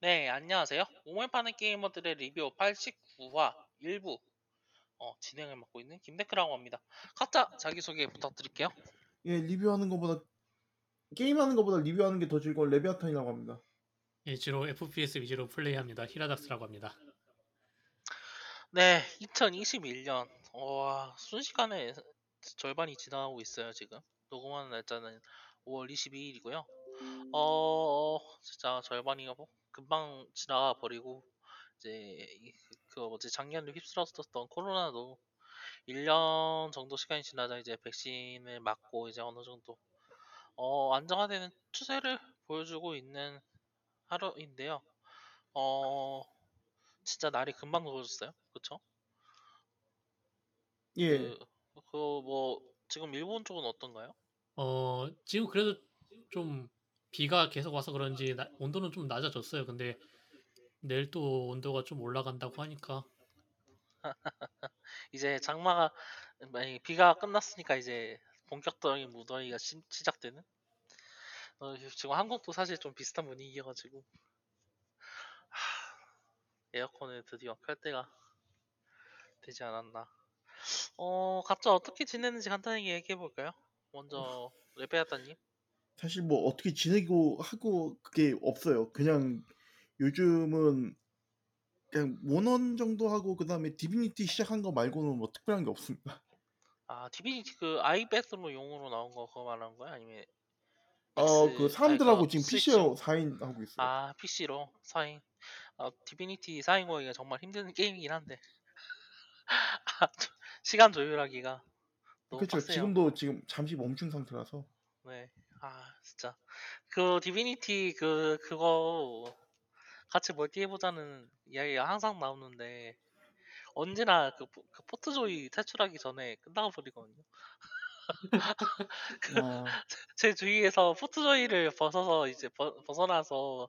네, 안녕하세요. 몸을 파는 게이머들의 리뷰 89화 1부 어, 진행을 맡고 있는 김데크라고 합니다. 각자 자기소개 부탁드릴게요. 예, 리뷰하는 것보다 게임하는 것보다 리뷰하는 게 더 즐거운 레비아탄이라고 합니다. 예, 주로 FPS 위주로 플레이합니다. 히라닥스라고 합니다. 네, 2021년 와 순식간에 절반이 지나가고 있어요 지금. 녹음하는 날짜는 5월 22일이고요. 어, 진짜 절반이 뭐 금방 지나가 버리고 이제 이- 그 뭐지 작년에 휩쓸었었던 코로나도 1년 정도 시간이 지나자 이제 백신을 맞고 이제 어느 정도 어, 안정화되는 추세를 보여주고 있는 하루인데요. 어, 진짜 날이 금방 더워졌어요. 그쵸? 예, 그, 그뭐 지금 일본 쪽은 어떤가요? 어, 지금 그래도 좀 비가 계속 와서 그런지 나- 온도는 좀 낮아졌어요. 근데 내일 또 온도가 좀 올라간다고 하니까. 이제 장마가 만약에 비가 끝났으니까 이제 본격적인 무더위가 시, 시작되는? 어, 지금 한국도 사실 좀 비슷한 분위기여가지고. 하, 에어컨을 드디어 켤 때가 되지 않았나. 어 각자 어떻게 지내는지 간단하게 얘기해 볼까요? 먼저 레베아타님 사실 뭐 어떻게 지내고 하고 그게 없어요. 그냥 요즘은 그냥 몬헌 정도 하고 그 다음에 디비니티 시작한 거 말고는 뭐 특별한 게 없습니다. 아 디비니티 그 아이패드로 용으로 나온 거 그거 말하는 거야? 아니면 어, 그 사람들하고 아니, 그 지금? PC로 4인 하고 있어요. 아 PC로 4인 아, 디비니티 4인 거기가 정말 힘든 게임이긴 한데 시간 조율하기가 그렇죠. 지금도 지금 잠시 멈춘 상태라서. 네. 아 진짜 그 디비니티 그 그거 같이 멀티 해보자는 이야기가 항상 나오는데 언제나 그, 포- 그 포트조이 탈출하기 전에 끝나가 버리거든요. 그 아, 제 주위에서 포트조이를 벗어서 이제 벗, 벗어나서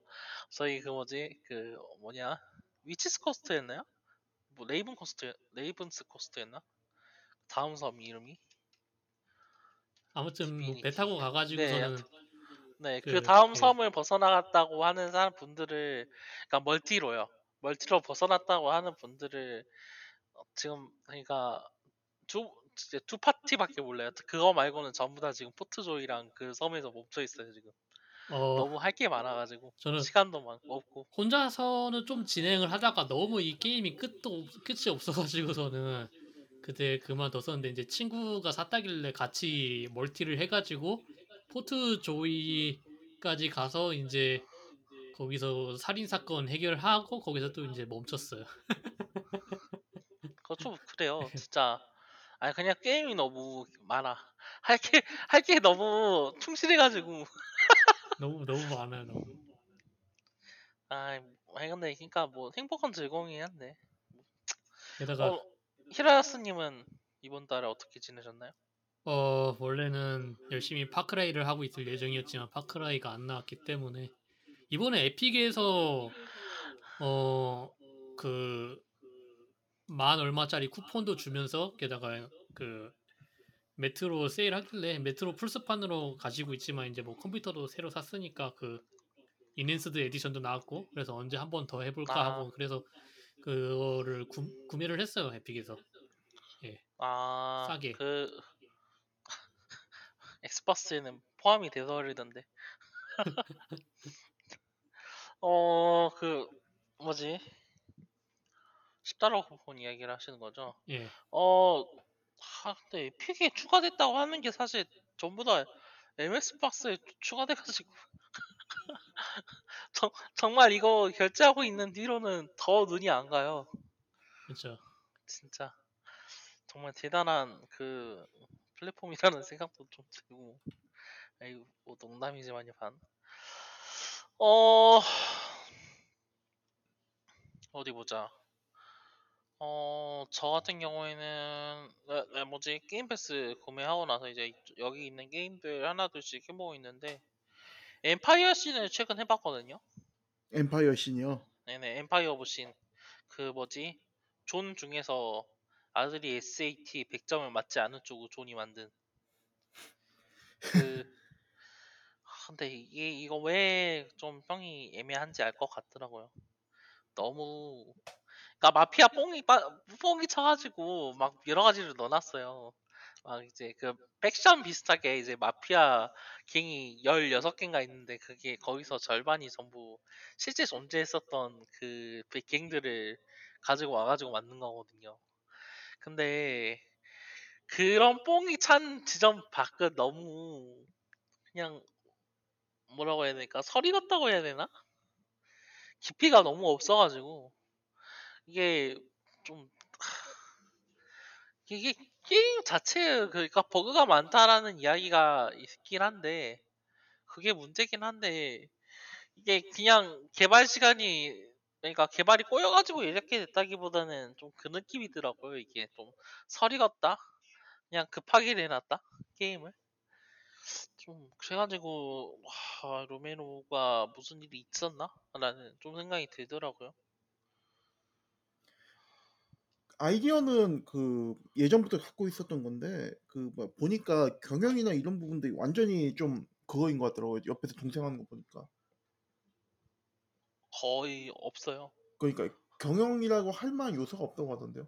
저희 그 뭐지 그 뭐냐 위치스 코스트였나요? 뭐 레이븐 코스트 레이븐스 코스트였나? 다음 섬 이름이 아무튼 뭐. 배 타고 가가지고서는 네, 그, 그, 다음 예. 섬을 벗어나갔다고 하는 사람 분들을, 그러니까 멀티로요. 멀티로 벗어났다고 하는 분들을 어, 지금 그러니까 두 이제 두 파티밖에 몰라요. 그거 말고는 전부 다 지금 포트조이랑 그 섬에서 멈춰 있어요 지금. 어, 너무 할 게 많아가지고 저는 시간도 많고 없고. 혼자서는 좀 진행을 하다가 너무 이 게임이 끝도 없- 끝이 없어가지고서는 그때 그만뒀었는데 이제 친구가 샀다길래 같이 멀티를 해가지고 포트 조이까지 가서 이제 거기서 살인 사건 해결하고 거기서 또 이제 멈췄어요. 좀 그래요, 진짜. 아니 그냥 게임이 너무 많아. 할게 할 게 너무 충실해가지고. 너무 너무 많아요. 너무. 아, 아니 근데 그러니까 뭐 행복한 즐거움이긴 한데. 게다가 어, 히라야스님은 이번 달에 어떻게 지내셨나요? 어 원래는 열심히 파크라이를 하고 있을 예정이었지만 파크라이가 안 나왔기 때문에 이번에 에픽에서 어그 만 얼마짜리 쿠폰도 주면서 게다가 그 메트로 세일 하길래 메트로 플스판으로 가지고 있지만 이제 뭐 컴퓨터도 새로 샀으니까 그 Enhanced Edition도 나왔고 그래서 언제 한 번 더 해볼까 아. 하고 그래서 그거를 구, 구매를 했어요 에픽에서 아, 싸게. 그 엑스박스에는 포함이 돼서 그러던데. 어, 그 뭐지? 10달러 쿠폰 이야기를 하시는 거죠? 예 어, 하, 근데 에픽에 추가됐다고 하는 게 사실 전부 다 MS 박스에 추가돼가지고 정, 정말 이거 결제하고 있는 뒤로는 더 눈이 안 가요. 그렇죠 진짜 정말 대단한 그 플랫폼이라는 생각도 좀 들고 아이고 뭐 농담이지만요 반. 어 어디 보자. 어 저 같은 경우에는 뭐지 게임 패스 구매하고 나서 이제 이- 여기 있는 게임들 하나둘씩 해보고 있는데 Empire Sin을 최근 해봤거든요. Empire Sin이요. 네네 Empire of Sin 그 뭐지 존 중에서 아들이 SAT 100점을 맞지 않은 쪽으로 존이 만든 그 하, 근데 이게 이거 왜좀 평이 애매한지 알 것 같더라고요. 너무 그러니까 마피아 뽕이 빠, 뽕이 쳐가지고 막 여러 가지를 넣어놨어요. 막 이제 그 faction 비슷하게 이제 마피아 갱이 16개인가 있는데 그게 거기서 절반이 전부 실제 존재했었던 그 갱들을 가지고 와가지고 만든 거거든요. 근데 그런 뽕이 찬 지점 밖은 너무 그냥 뭐라고 해야 될까 설이 같다고 해야 되나? 깊이가 너무 없어가지고 이게 좀 이게 게임 자체 그러니까 버그가 많다라는 이야기가 있긴 한데 그게 문제긴 한데 이게 그냥 개발 시간이 그러니까 개발이 꼬여가지고 이렇게 됐다기보다는 좀 그 느낌이더라고요. 이게 좀 같다? 그냥 급하게 내놨다? 게임을? 좀 그래가지고 와, 로메로가 무슨 일이 있었나? 라는 좀 생각이 들더라고요 아이디어는 그 예전부터 갖고 있었던 건데 그 뭐 보니까 경영이나 이런 부분들이 완전히 좀 그거인 것 같더라고요. 옆에서 동생 하는 거 보니까. 거의 없어요 그러니까 경영이라고 할 만한 요소가 없다고 하던데요.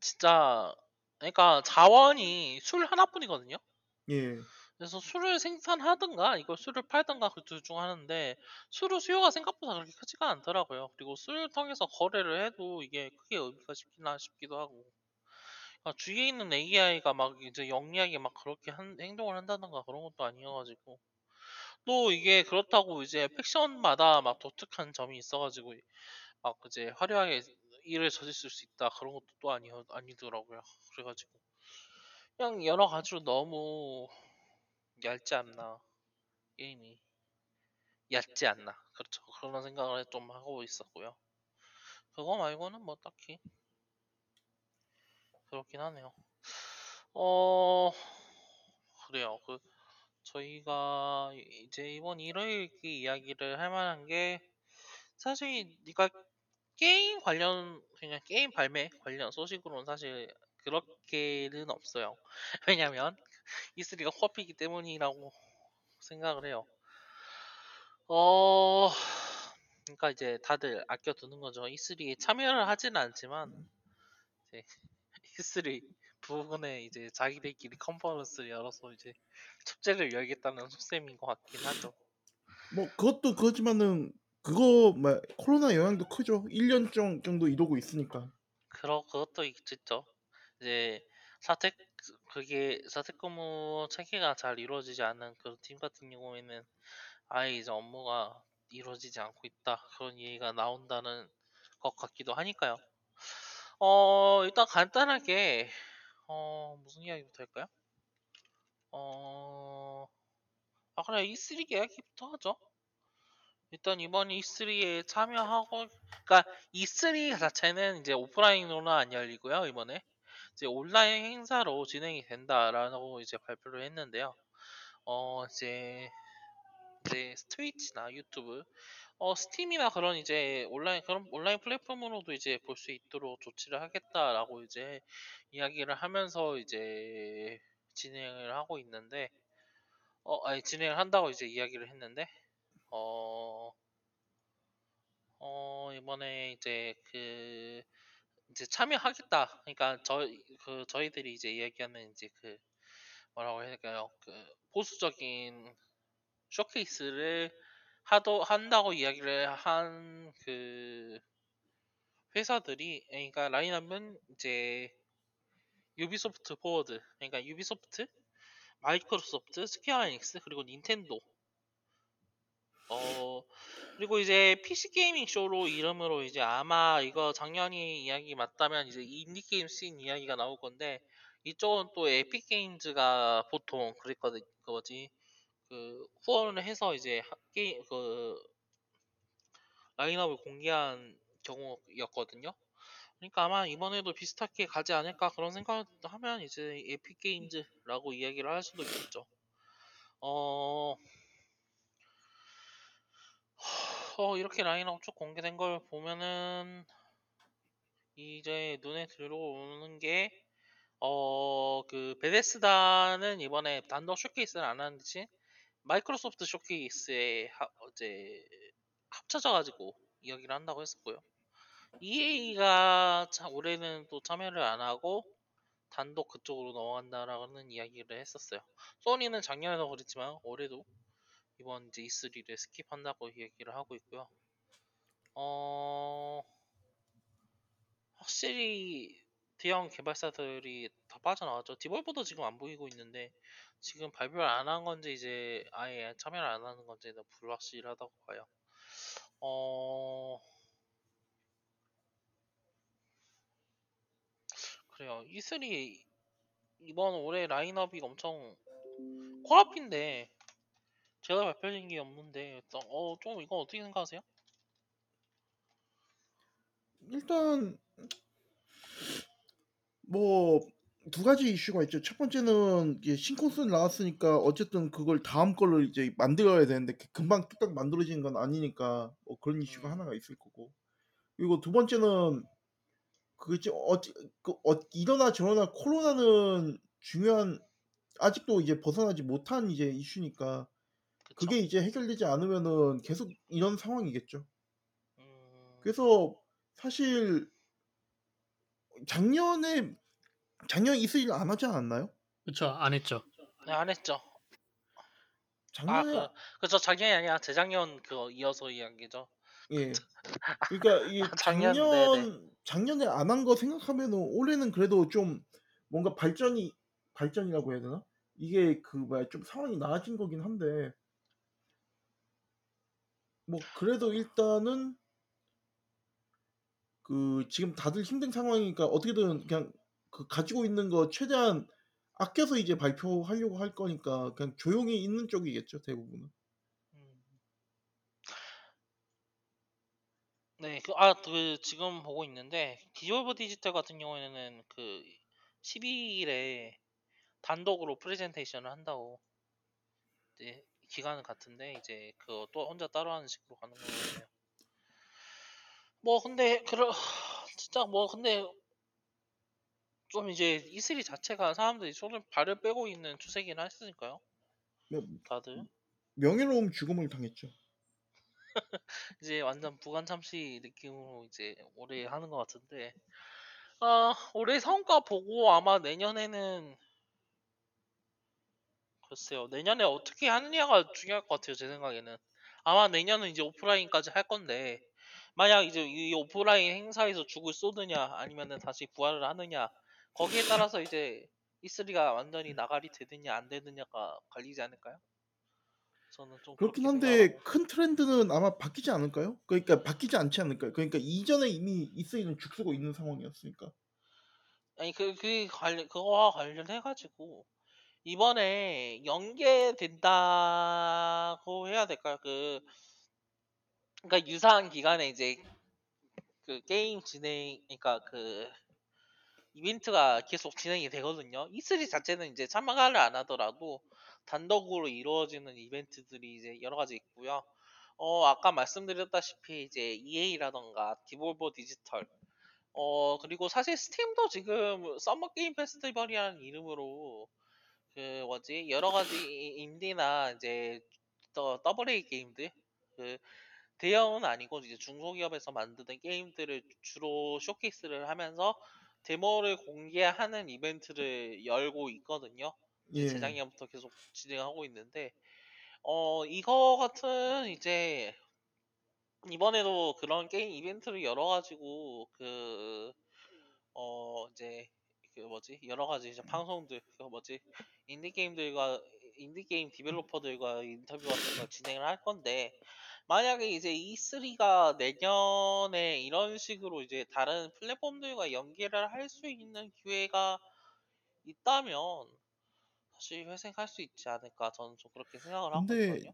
진짜 그러니까 자원이 술 하나뿐이거든요. 예. 그래서 술을 생산하든가 이걸 술을 팔든가 그 둘 중 하는데 술의 수요가 생각보다 그렇게 크지가 않더라고요. 그리고 술을 통해서 거래를 해도 이게 크게 의미가 싶기나 싶기도 하고 그러니까 주위에 있는 AI가 막 이제 영리하게 막 그렇게 한, 행동을 한다든가 그런 것도 아니어가지고 또 이게 그렇다고 이제 팩션마다 막 독특한 점이 있어가지고 막 이제 화려하게 일을 저질쓸 수 있다 그런 것도 또 아니 아니더라고요. 그래가지고 그냥 여러 가지로 너무 얇지 않나 게임이 얇지 않나 그렇죠 그런 생각을 좀 하고 있었고요. 그거 말고는 뭐 딱히 그렇긴 하네요. 어 그래요. 그 저희가 이제 이번 일요일 이야기를 할 만한 게 사실 네가 게임 관련 그냥 게임 발매 관련 소식으로는 사실 그렇게는 없어요. 왜냐면 E3가 코앞이기 때문이라고 생각을 해요. 어 그러니까 이제 다들 아껴두는 거죠. E3에 참여를 하지는 않지만 이제 E3 부분에 이제 자기들끼리 컨퍼런스를 열어서 이제 축제를 열겠다는 속셈인 것 같긴 하죠. 뭐 그것도 그렇지만은 그거 뭐 코로나 영향도 크죠. 1년 정- 정도 이러고 있으니까. 그러 그것도 있죠. 이제 사택 그게 사택근무 체계가 잘 이루어지지 않는 그런 팀 같은 경우에는 아예 이제 업무가 이루어지지 않고 있다 그런 얘기가 나온다는 것 같기도 하니까요. 어 일단 간단하게 어 무슨 이야기부터 할까요? 어 아, 그래, E3 이야기부터 하죠. 일단 이번 E3에 참여하고, 그러니까 E3 자체는 이제 오프라인으로는 안 열리고요, 이번에. 이제 온라인 행사로 진행이 된다라고 이제 발표를 했는데요. 어, 이제, 이제 트위치나 유튜브, 어, 스팀이나 그런 이제 온라인, 그런 온라인 플랫폼으로도 이제 볼 수 있도록 조치를 하겠다라고 이제 이야기를 하면서 이제 진행을 하고 있는데, 어, 아니, 진행을 한다고 이제 이야기를 했는데, 어, 어, 이번에 이제 그, 이제 참여하겠다. 그러니까 저희, 그, 저희들이 이제 이야기하는 이제 그, 뭐라고 해야 될까요? 그, 보수적인 쇼케이스를 하도, 한다고 이야기를 한 그, 회사들이, 그러니까 라인업은 이제, 유비소프트 포워드, 그러니까 유비소프트, 마이크로소프트, 스퀘어 에닉스, 그리고 닌텐도, 어 그리고 이제 PC Gaming Show로 이름으로 이제 아마 이거 작년이 이야기 맞다면 이제 인디 게임 씬 이야기가 나올 건데 이쪽은 또 에픽 게임즈가 보통 그랬거든 그 뭐지 그 후원을 해서 이제 하- 게임 그 라인업을 공개한 경우였거든요. 그러니까 아마 이번에도 비슷하게 가지 않을까 그런 생각을 하면 이제 에픽 게임즈라고 이야기를 할 수도 있겠죠. 어 어, 이렇게 라인업 쭉 공개된 걸 보면은 이제 눈에 들어오는 게 어, 그 베데스다는 이번에 단독 쇼케이스를 안 하는 대신 마이크로소프트 쇼케이스에 하, 이제 합쳐져 가지고 이야기를 한다고 했었고요. EA가 올해는 또 참여를 안 하고 단독 그쪽으로 넘어간다라는 이야기를 했었어요. 소니는 작년에도 그랬지만 올해도 이번 이제 E3를 스킵한다고 얘기를 하고 있고요. 어 확실히 대형 개발사들이 다 빠져나왔죠. 디볼버도 지금 안 보이고 있는데 지금 발표를 안 한 건지 이제 아예 참여를 안 하는 건지 는 불확실하다고 봐요. 어 그래요. E3 이번 올해 라인업이 엄청 코앞인데 제가 발표된 게 없는데 어 좀 이거 어떻게 생각하세요? 일단 뭐 두 가지 이슈가 있죠. 첫 번째는 이게 신콘솔 나왔으니까 어쨌든 그걸 다음 걸로 이제 만들어야 되는데 금방 뚝딱 만들어지는 건 아니니까 뭐 그런 이슈가 음. 하나가 있을 거고. 그리고 두 번째는 그지 어찌 그 어, 이러나 저러나 코로나는 중요한 아직도 이제 벗어나지 못한 이제 이슈니까 그게 이제 해결되지 않으면은 계속 이런 상황이겠죠. 음, 그래서 사실 작년에 작년 E3를 안 하지 않았나요? 그쵸 안 했죠. 네, 안 했죠. 아, 작년에 그, 그쵸, 작년이 아니라 재작년 그거 이어서 이야기죠. 예. 그러니까 이게 아, 작년, 작년 작년에 안 한 거 생각하면은 올해는 그래도 좀 뭔가 발전이 발전이라고 해야 되나? 이게 그 뭐야 좀 상황이 나아진 거긴 한데 뭐 그래도 일단은 그 지금 다들 힘든 상황이니까 어떻게든 그냥 그 가지고 있는 거 최대한 아껴서 이제 발표하려고 할 거니까 그냥 조용히 있는 쪽이겠죠 대부분은. 음. 네, 그, 아, 그, 지금 보고 있는데, 디볼버 디지털 같은 경우에는 그, 12일에 단독으로 프레젠테이션을 한다고, 이제, 기간은 같은데, 이제, 그거 또 혼자 따로 하는 식으로 가는 거거든요. 뭐, 근데, 그러, 진짜 뭐, 근데, 좀 이제, E3 자체가 사람들이 손을 발을 빼고 있는 추세긴 했으니까요, 뭐 다들. 명예로움 죽음을 당했죠. 이제 완전 부관 참시 느낌으로 이제 올해 하는 것 같은데 아 올해 성과 보고 아마 내년에는 글쎄요 내년에 어떻게 하느냐가 중요할 것 같아요 제 생각에는 아마 내년은 이제 오프라인까지 할 건데 만약 이제 이 오프라인 행사에서 죽을 쏘느냐 아니면은 다시 부활을 하느냐 거기에 따라서 이제 E3가 완전히 나가리 되느냐 안 되느냐가 갈리지 않을까요? 저는 좀 그렇긴 한데 생각하고 큰 트렌드는 아마 바뀌지 않을까요? 그러니까 바뀌지 않지 않을까요? 그러니까 이전에 이미 E3는 죽쓰고 있는 상황이었으니까. 아니 그, 그 관련 그거와 관련해 가지고 이번에 연계된다고 해야 될까요? 그 그러니까 유사한 기간에 이제 그 게임 진행 그러니까 그 이벤트가 계속 진행이 되거든요. E3 자체는 이제 참가를 안 하더라도 단독으로 이루어지는 이벤트들이 이제 여러 가지 있고요. 어 아까 말씀드렸다시피 이제 EA라던가 디볼버 디지털 어 그리고 사실 Steam도 지금 Summer Game Festival이라는 이름으로 그 뭐지 여러 가지 이- 인디나 이제 더 double A 게임들 그 대형은 아니고 이제 중소기업에서 만드는 게임들을 주로 쇼케이스를 하면서 데모를 공개하는 이벤트를 열고 있거든요. 예. 재작년부터 계속 진행하고 있는데 어 이거 같은 이제 이번에도 그런 게임 이벤트를 열어가지고 그 어 이제 그 뭐지 여러 가지 이제 방송들 그 뭐지 인디 게임들과 인디 게임 디벨로퍼들과 인터뷰 같은 걸 진행을 할 건데 만약에 이제 E3가 내년에 이런 식으로 이제 다른 플랫폼들과 연계를 할 수 있는 기회가 있다면 사실 회생할 수 있지 않을까 저는 좀 그렇게 생각을 하고 있거든요.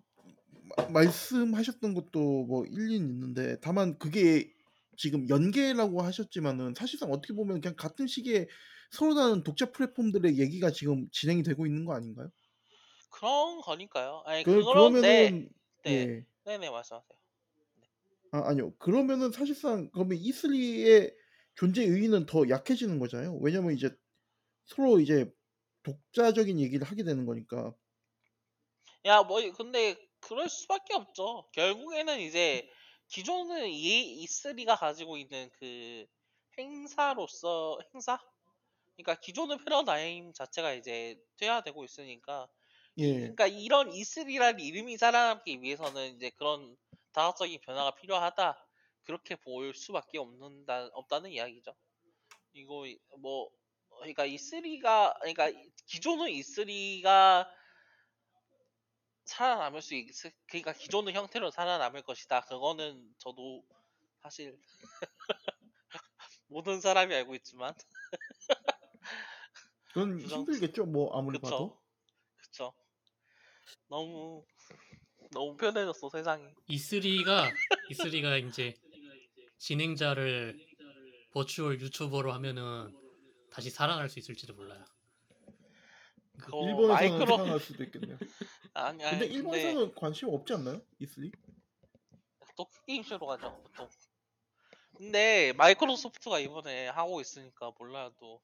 마- 말씀하셨던 것도 뭐 일리는 있는데 다만 그게 지금 연계라고 하셨지만은 사실상 어떻게 보면 그냥 같은 시기에 서로 다른 독자 플랫폼들의 얘기가 지금 진행이 되고 있는 거 아닌가요? 그런 거니까요. 아니 그, 그런데 그러면은 네 예. 네네 말씀하세요. 아, 아니요. 그러면은 사실상 그러면 E3의 존재 의의는 더 약해지는 거잖아요. 왜냐면 이제 서로 이제 독자적인 얘기를 하게 되는 거니까. 야, 뭐 근데 그럴 수밖에 없죠. 결국에는 이제 기존은 이 E3가 가지고 있는 그 행사로서 행사? 그러니까 기존의 패러다임 자체가 이제 퇴화되고 있으니까 예. 그러니까 이런 E3라는 이름이 살아남기 위해서는 이제 그런 다각적인 변화가 필요하다. 그렇게 볼 수밖에 없는다 없다는 이야기죠. 이거 이- 뭐 그러니까 E3가 그러니까 기존의 E3가 살아남을 수 있, 그러니까 기존의 형태로 살아남을 것이다. 그거는 저도 사실 모든 사람이 알고 있지만 그건 그 정도- 힘들겠죠. 뭐 아무리 봐도. 그쵸 그쵸 너무 너무 편해졌어 세상이 E3가 E3가 이제 진행자를 버추얼 유튜버로 하면은 다시 살아날 수 있을지도 몰라요. 그거 일본에서는 마이크로 살아날 수도 있겠네요. 아니 근데 아니 일본에서는 관심 없지 않나요? E3? 또 게임쇼로 가죠 보통 근데 마이크로소프트가 이번에 하고 있으니까 몰라요 또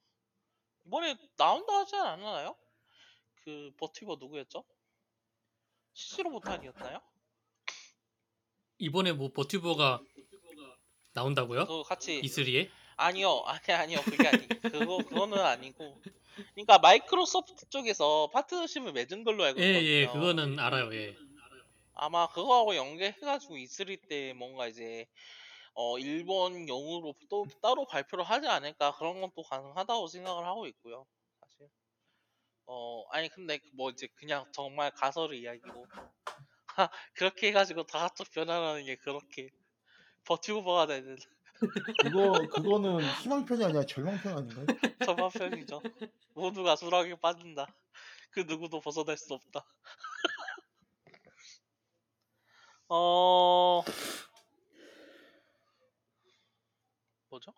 이번에 나온다 하지 않았나요? 그 버티버 누구였죠? CC로 못한이었나요? 이번에 뭐 버튜버가 나온다고요? 그거 같이 E3에? 아니요, 아니 아니요, 그게 아니. 그거 그거는 아니고. 그러니까 마이크로소프트 쪽에서 파트너십을 맺은 걸로 알고 예, 있거든요. 예, 그거는 알아요. 예. 아마 그거하고 연계해가지고 E3 때 뭔가 이제 어 일본용으로 또 따로 발표를 하지 않을까 그런 건 또 가능하다고 생각을 하고 있고요. 사실. 어 아니 근데 뭐 이제 그냥 정말 가설의 이야기고. 그렇게 해가지고 다각적 변화라는 게 그렇게 버티고버가 되는 그거 그거는 희망편이 아니라 절망편 아닌가요? 전반편이죠. 모두가 수락에 빠진다. 그 누구도 벗어날 수 없다. 어 뭐죠?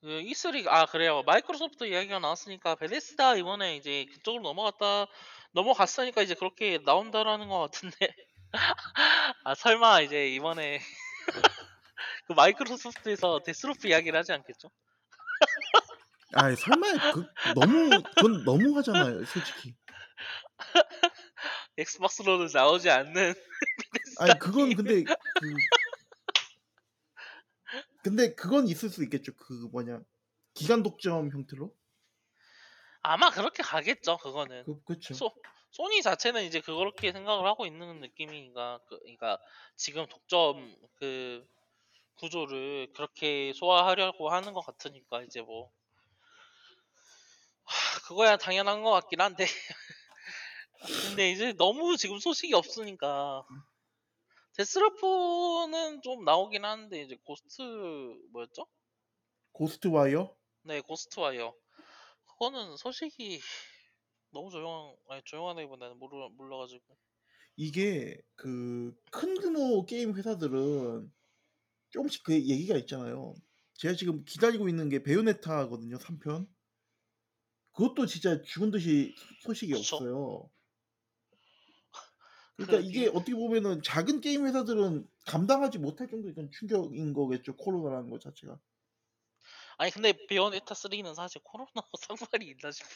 그 E3 아 그래요. 마이크로소프트 이야기가 나왔으니까 베데스다 이번에 이제 그쪽으로 넘어갔다 넘어갔으니까 이제 그렇게 나온다라는 것 같은데 아 설마 이제 이번에 그 마이크로소프트에서 데스로프 이야기를 하지 않겠죠? 아 설마 그 너무 그건 너무 하잖아요, 솔직히. 엑스박스로는 나오지 않는 아니 그건 근데 그 근데 그건 있을 수 있겠죠. 그 뭐냐 기간 독점 형태로. 아마 그렇게 가겠죠 그거는 그 그렇죠. 소, 소니 자체는 이제 그렇게 생각을 하고 있는 느낌이니까 그, 그러니까 지금 독점 그 구조를 그렇게 소화하려고 하는 것 같으니까 이제 뭐 하, 그거야 당연한 것 같긴 한데 근데 이제 너무 지금 소식이 없으니까 Deathloop는 좀 나오긴 하는데 이제 Ghost 뭐였죠? Ghostwire 네 Ghostwire 그거는 소식이 너무 조용 아니 조용하다기보다는 몰라 몰라가지고 이게 그 큰 규모 게임 회사들은 조금씩 그 얘기가 있잖아요. 제가 지금 기다리고 있는 게 베요네타거든요, 3편. 그것도 진짜 죽은 듯이 소식이 그쵸. 없어요. 그러니까 그 이게 어떻게 보면은 작은 게임 회사들은 감당하지 못할 정도의 그런 충격인 거겠죠, 코로나라는 것 자체가. 아니 근데 베요네타 3는 사실 코로나하고 상관이 있나 싶어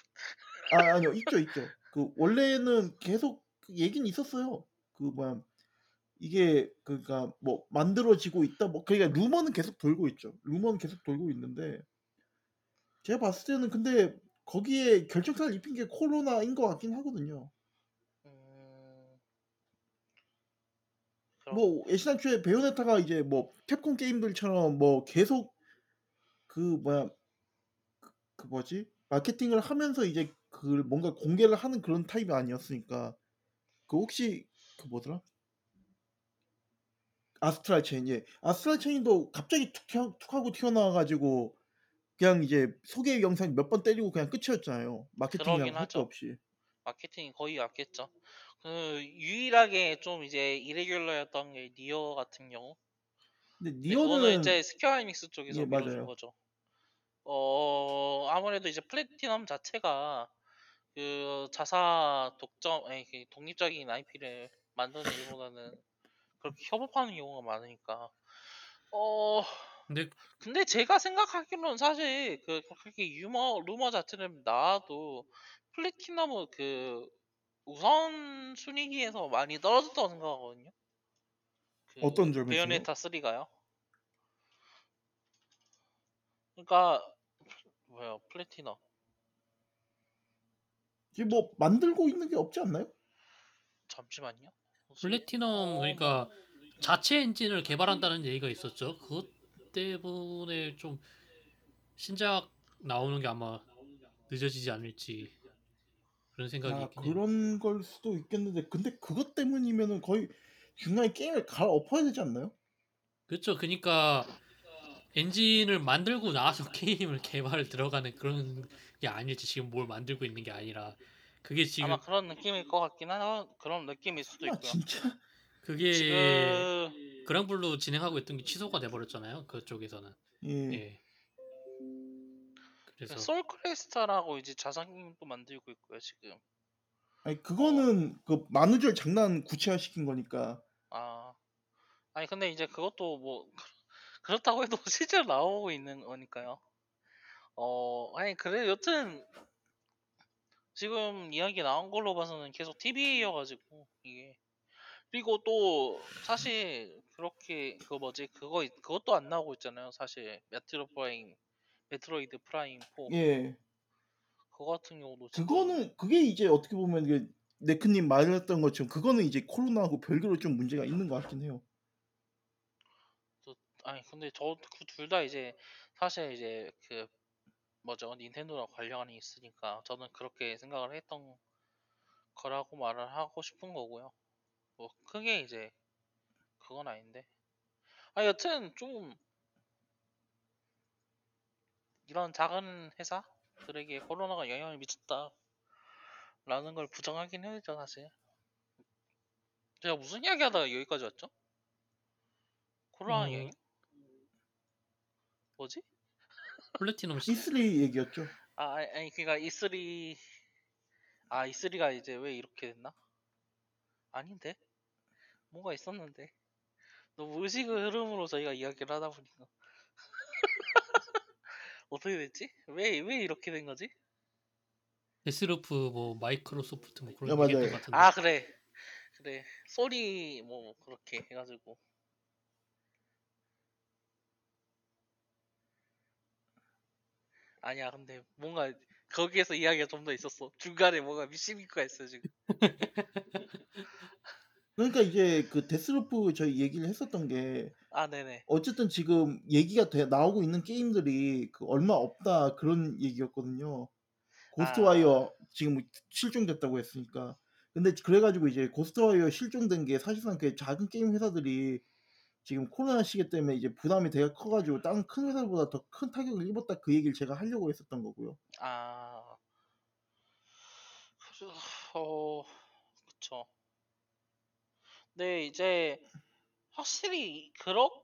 아, 아니요, 있죠, 있죠. 그 원래는 계속 그 얘기는 있었어요. 그 뭐야 이게 그러니까 뭐 만들어지고 있다, 뭐 그러니까 루머는 계속 돌고 있죠. 루머는 계속 돌고 있는데 제가 봤을 때는 근데 거기에 결정타를 입힌 게 코로나인 것 같긴 하거든요. 음... 그럼 뭐 애시당초에 베요네타가 이제 뭐 캡콤 게임들처럼 뭐 계속 그 뭐야 그, 그 뭐지? 마케팅을 하면서 이제 그 뭔가 공개를 하는 그런 타입이 아니었으니까. 그 혹시 그 뭐더라? Astral Chain 예. Astral Chain도 갑자기 툭, 툭 하고 튀어나와가지고 그냥 이제 소개 영상 몇 번 때리고 그냥 끝이었잖아요. 마케팅이랑 그러긴 할 하죠. 거 없이. 마케팅이 거의 약했죠 그 유일하게 좀 이제 irregular였던 게 NieR 같은 경우? 근데 그거는 니어는 이제 Square Enix 쪽에서 예, 밀어준. 거죠. 어 아무래도 이제 플래티넘 자체가 그 자사 독점 아니 그 독립적인 IP를 만드는 일보다는 그렇게 협업하는 경우가 많으니까. 어 근데 근데 제가 생각하기로는 사실 그 그렇게 유머 루머 자체는 나와도 플래티넘은 그 우선 순위기에서 많이 떨어졌다고 생각하거든요. 그 어떤 점에서요? 베요네타 3가요. 그러니까 뭐야 플래티넘 지금 뭐 만들고 있는 게 없지 않나요? 잠시만요. 플래티넘 그러니까 자체 엔진을 개발한다는 얘기가 있었죠. 그것 때문에 좀 신작 나오는 게 아마 늦어지지 않을지 그런 생각이 아, 있긴 해요. 그런 걸 수도 있겠는데 근데 그것 때문이면은 거의 중간에 게임을 갈아엎어야 되지 않나요? 그렇죠. 그러니까 엔진을 만들고 나서 게임을 개발 들어가는 그런 게 아닐지 지금 뭘 만들고 있는 게 아니라 그게 지금 아마 그런 느낌일 것 같긴 하나 그런 느낌일 수도 아 있고요. 진짜 그게 지금 그랑블루 진행하고 있던 게 취소가 돼 버렸잖아요. 그쪽에서는. 예. 예. 그래서 솔크레스타라고 이제 자산 게임도 만들고 있고요 지금. 아니 그거는 그 만우절 장난 구체화 시킨 거니까. 아. 아니 근데 이제 그것도 뭐 그렇다고 해도 실제로 나오고 있는 거니까요. 어 아니 그래 여튼 지금 이야기 나온 걸로 봐서는 계속 TBA여가지고 이게. 그리고 또 사실 그렇게 그 뭐지? 그거 있- 그것도 안 나오고 있잖아요 사실. Metro Prime Metroid Prime 4 예. 그거 같은 경우도 지금 그거는 그게 이제 어떻게 보면 이게 네크님 말했던 것처럼 그거는 이제 코로나하고 별개로 좀 문제가 있는 것 같긴 해요. 아니 근데 저 그 둘 다 이제 사실 이제 그 뭐죠 닌텐도랑 관련이 있으니까 저는 그렇게 생각을 했던 거라고 말을 하고 싶은 거고요. 뭐 크게 이제 그건 아닌데. 아 여튼 좀 이런 작은 회사들에게 코로나가 영향을 미쳤다라는 걸 부정하긴 해야 되죠 사실. 제가 무슨 이야기 하다가 여기까지 왔죠? 코로나 어, 이야기? 뭐지? 플래티넘 시- E3 얘기였죠. 아 아니, 그니까 E3 아 E3가 이제 왜 이렇게 됐나? 아닌데 뭔가 있었는데 너무 의식의 흐름으로 저희가 이야기를 하다 보니까 어떻게 됐지? 왜 왜 이렇게 된 거지? Deathloop 뭐 마이크로소프트 뭐 야, 그런 맞아요. 얘기했던 것 같은데. 아 그래 그래 소리 뭐 그렇게 해가지고 아니야 근데 뭔가 거기에서 이야기가 좀 더 있었어 중간에 뭔가 미시미크가 있어 지금 그러니까 이제 그 Deathloop 저희 얘기를 했었던 게 아 네네 어쨌든 지금 얘기가 돼 나오고 있는 게임들이 그 얼마 없다 그런 얘기였거든요. Ghostwire 지금 실종됐다고 했으니까. 근데 그래가지고 이제 Ghostwire 실종된 게 사실상 그 작은 게임 회사들이 지금 코로나 시기 때문에 이제 부담이 되게 커가지고 다른 큰 회사보다 더 큰 타격을 입었다 그 얘기를 제가 하려고 했었던 거고요. 아, 그래서, 어, 그쵸. 근데 이제 확실히 그렇게,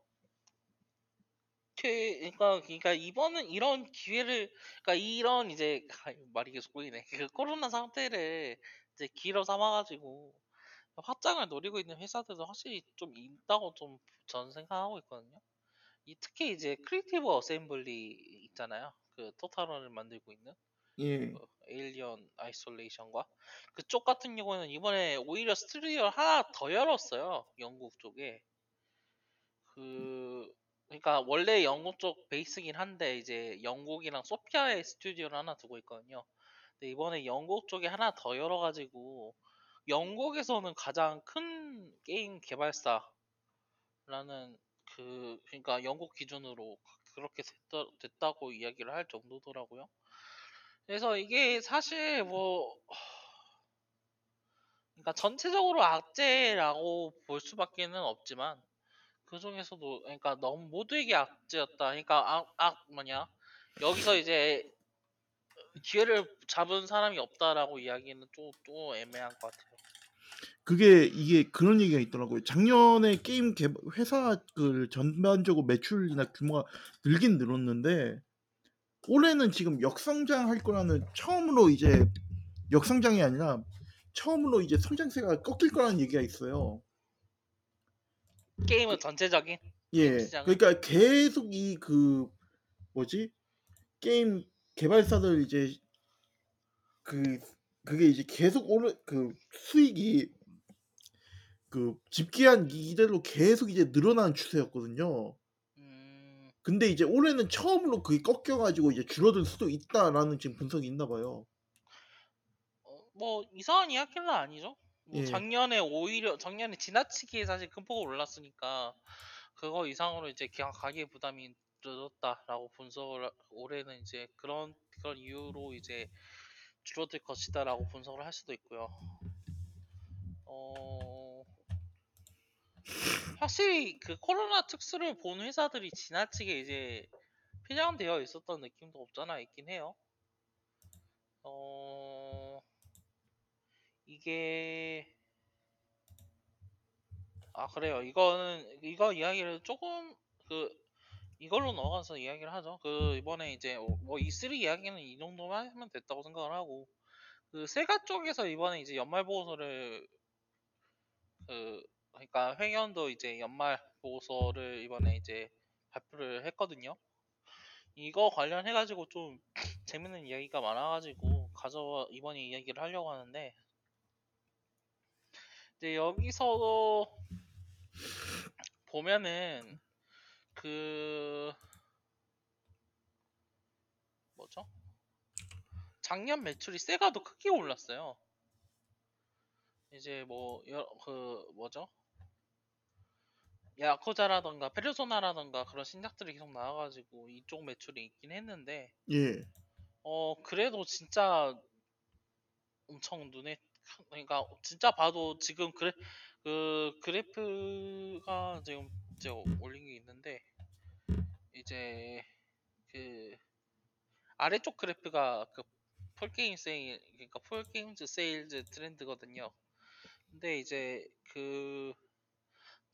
그러니까, 그러니까 이번은 이런 기회를, 그러니까 이런 이제 아, 말이 계속 꼬이네. 그 코로나 상태를 이제 기로 삼아 가지고 확장을 노리고 있는 회사들도 확실히 좀 있다고 좀 저는 생각하고 있거든요. 이 특히 이제 Creative Assembly 있잖아요. 그 토탈원을 만들고 있는. 예. 그 Alien Isolation과 그쪽 같은 경우는 이번에 오히려 스튜디오를 하나 더 열었어요 영국 쪽에 그 그러니까 원래 영국 쪽 베이스긴 한데 이제 영국이랑 소피아에 스튜디오를 하나 두고 있거든요 근데 이번에 영국 쪽에 하나 더 열어 가지고 영국에서는 가장 큰 게임 개발사라는 그 그러니까 영국 기준으로 그렇게 됐다, 됐다고 이야기를 할 정도더라고요. 그래서 이게 사실 뭐 그러니까 전체적으로 악재라고 볼 수밖에는 없지만 그 중에서도 그러니까 너무 모두에게 악재였다. 그러니까 악, 악 뭐냐 여기서 이제 기회를 잡은 사람이 없다라고 이야기는 또, 또 애매한 것 같아요. 그게 이게 그런 얘기가 있더라고요. 작년에 게임 개 회사 그 전반적으로 매출이나 규모가 늘긴 늘었는데 올해는 지금 역성장 할 거라는 처음으로 이제 역성장이 아니라 처음으로 이제 성장세가 꺾일 거라는 얘기가 있어요. 게임은 전체적인 예. 시장은? 그러니까 계속 이 그 뭐지? 게임 개발사들 이제 그 그게 이제 계속 오르 그 수익이 그 집계한 이대로 계속 이제 늘어나는 추세였거든요. 음. 근데 이제 올해는 처음으로 그게 꺾여 가지고 이제 줄어들 수도 있다라는 지금 분석이 있나 봐요. 어, 뭐 이상한 이야기는 아니죠. 뭐 예. 작년에 오히려 작년에 지나치게 사실 큰 폭으로 올랐으니까 그거 이상으로 이제 가- 가계 부담이 늘었다라고 분석을 하- 올해는 이제 그런 그런 이유로 이제 줄어들 것이다라고 분석을 할 수도 있고요. 어 확실히 그 코로나 특수를 본 회사들이 지나치게 이제 편향되어 있었던 느낌도 없잖아 있긴 해요. 어 이게 아 그래요. 이거는 이거 이야기를 조금 그 이걸로 넘어가서 이야기를 하죠. 그 이번에 이제 뭐 E3 이야기는 이 정도만 하면 됐다고 생각을 하고 그 세가 쪽에서 이번에 이제 연말 보고서를 그 그러니까 회견도 이제 연말 보고서를 이번에 이제 발표를 했거든요. 이거 관련해 가지고 좀 재밌는 이야기가 많아 가지고 가져 이번에 이야기를 하려고 하는데 이제 여기서 보면은 그 뭐죠? 작년 매출이 세가도 크게 올랐어요. 이제 뭐그 뭐죠? 야쿠자라던가 페르소나라던가 그런 신작들이 계속 나와가지고 이쪽 매출이 있긴 했는데 예. 어 그래도 진짜 엄청 눈에 큰- 그러니까 진짜 봐도 지금 그래 그 그래프가 지금 이제 올린 게 있는데 이제 그 아래쪽 그래프가 그 full game sale 그러니까 full games sales trend거든요. 근데 이제 그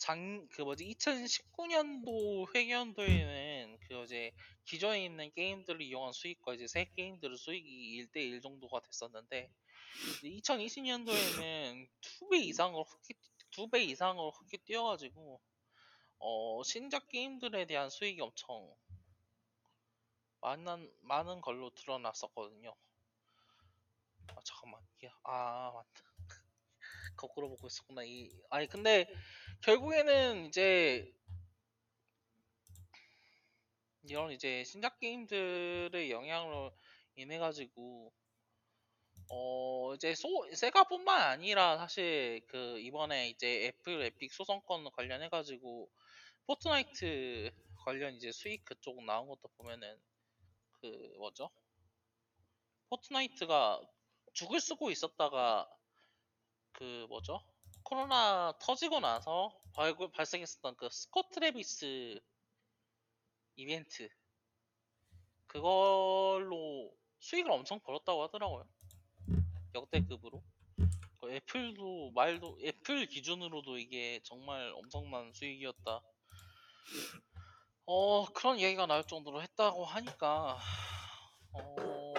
장, 그 뭐지, 2019년도 회견도에는 그 이제 기존에 있는 게임들을 이용한 수익과 이제 새 게임들의 수익이 1대1 정도가 됐었는데, 2020년도에는 두배 이상으로 흑기, 두배 이상으로 흑기 뛰어가지고, 어, 신작 게임들에 대한 수익이 엄청 많은, 많은 걸로 드러났었거든요. 아, 잠깐만. 아, 맞다. 거꾸로 보고 있었구나. 이, 아니, 근데, 결국에는 이제 이런 이제 신작 게임들의 영향으로 인해 가지고 어 이제 소 Sega뿐만 아니라 사실 그 이번에 이제 Apple Epic 소송건 관련해 가지고 Fortnite 관련 이제 수익 그쪽 나온 것도 보면은 그 뭐죠? Fortnite가 죽을 쓰고 있었다가 그 뭐죠? 코로나 터지고 나서 발굴, 발생했었던 그 Scott Travis 이벤트 그걸로 수익을 엄청 벌었다고 하더라고요. 역대급으로. 그 Apple도 말도 애플 기준으로도 이게 정말 엄청난 수익이었다. 어 그런 얘기가 나올 정도로 했다고 하니까 어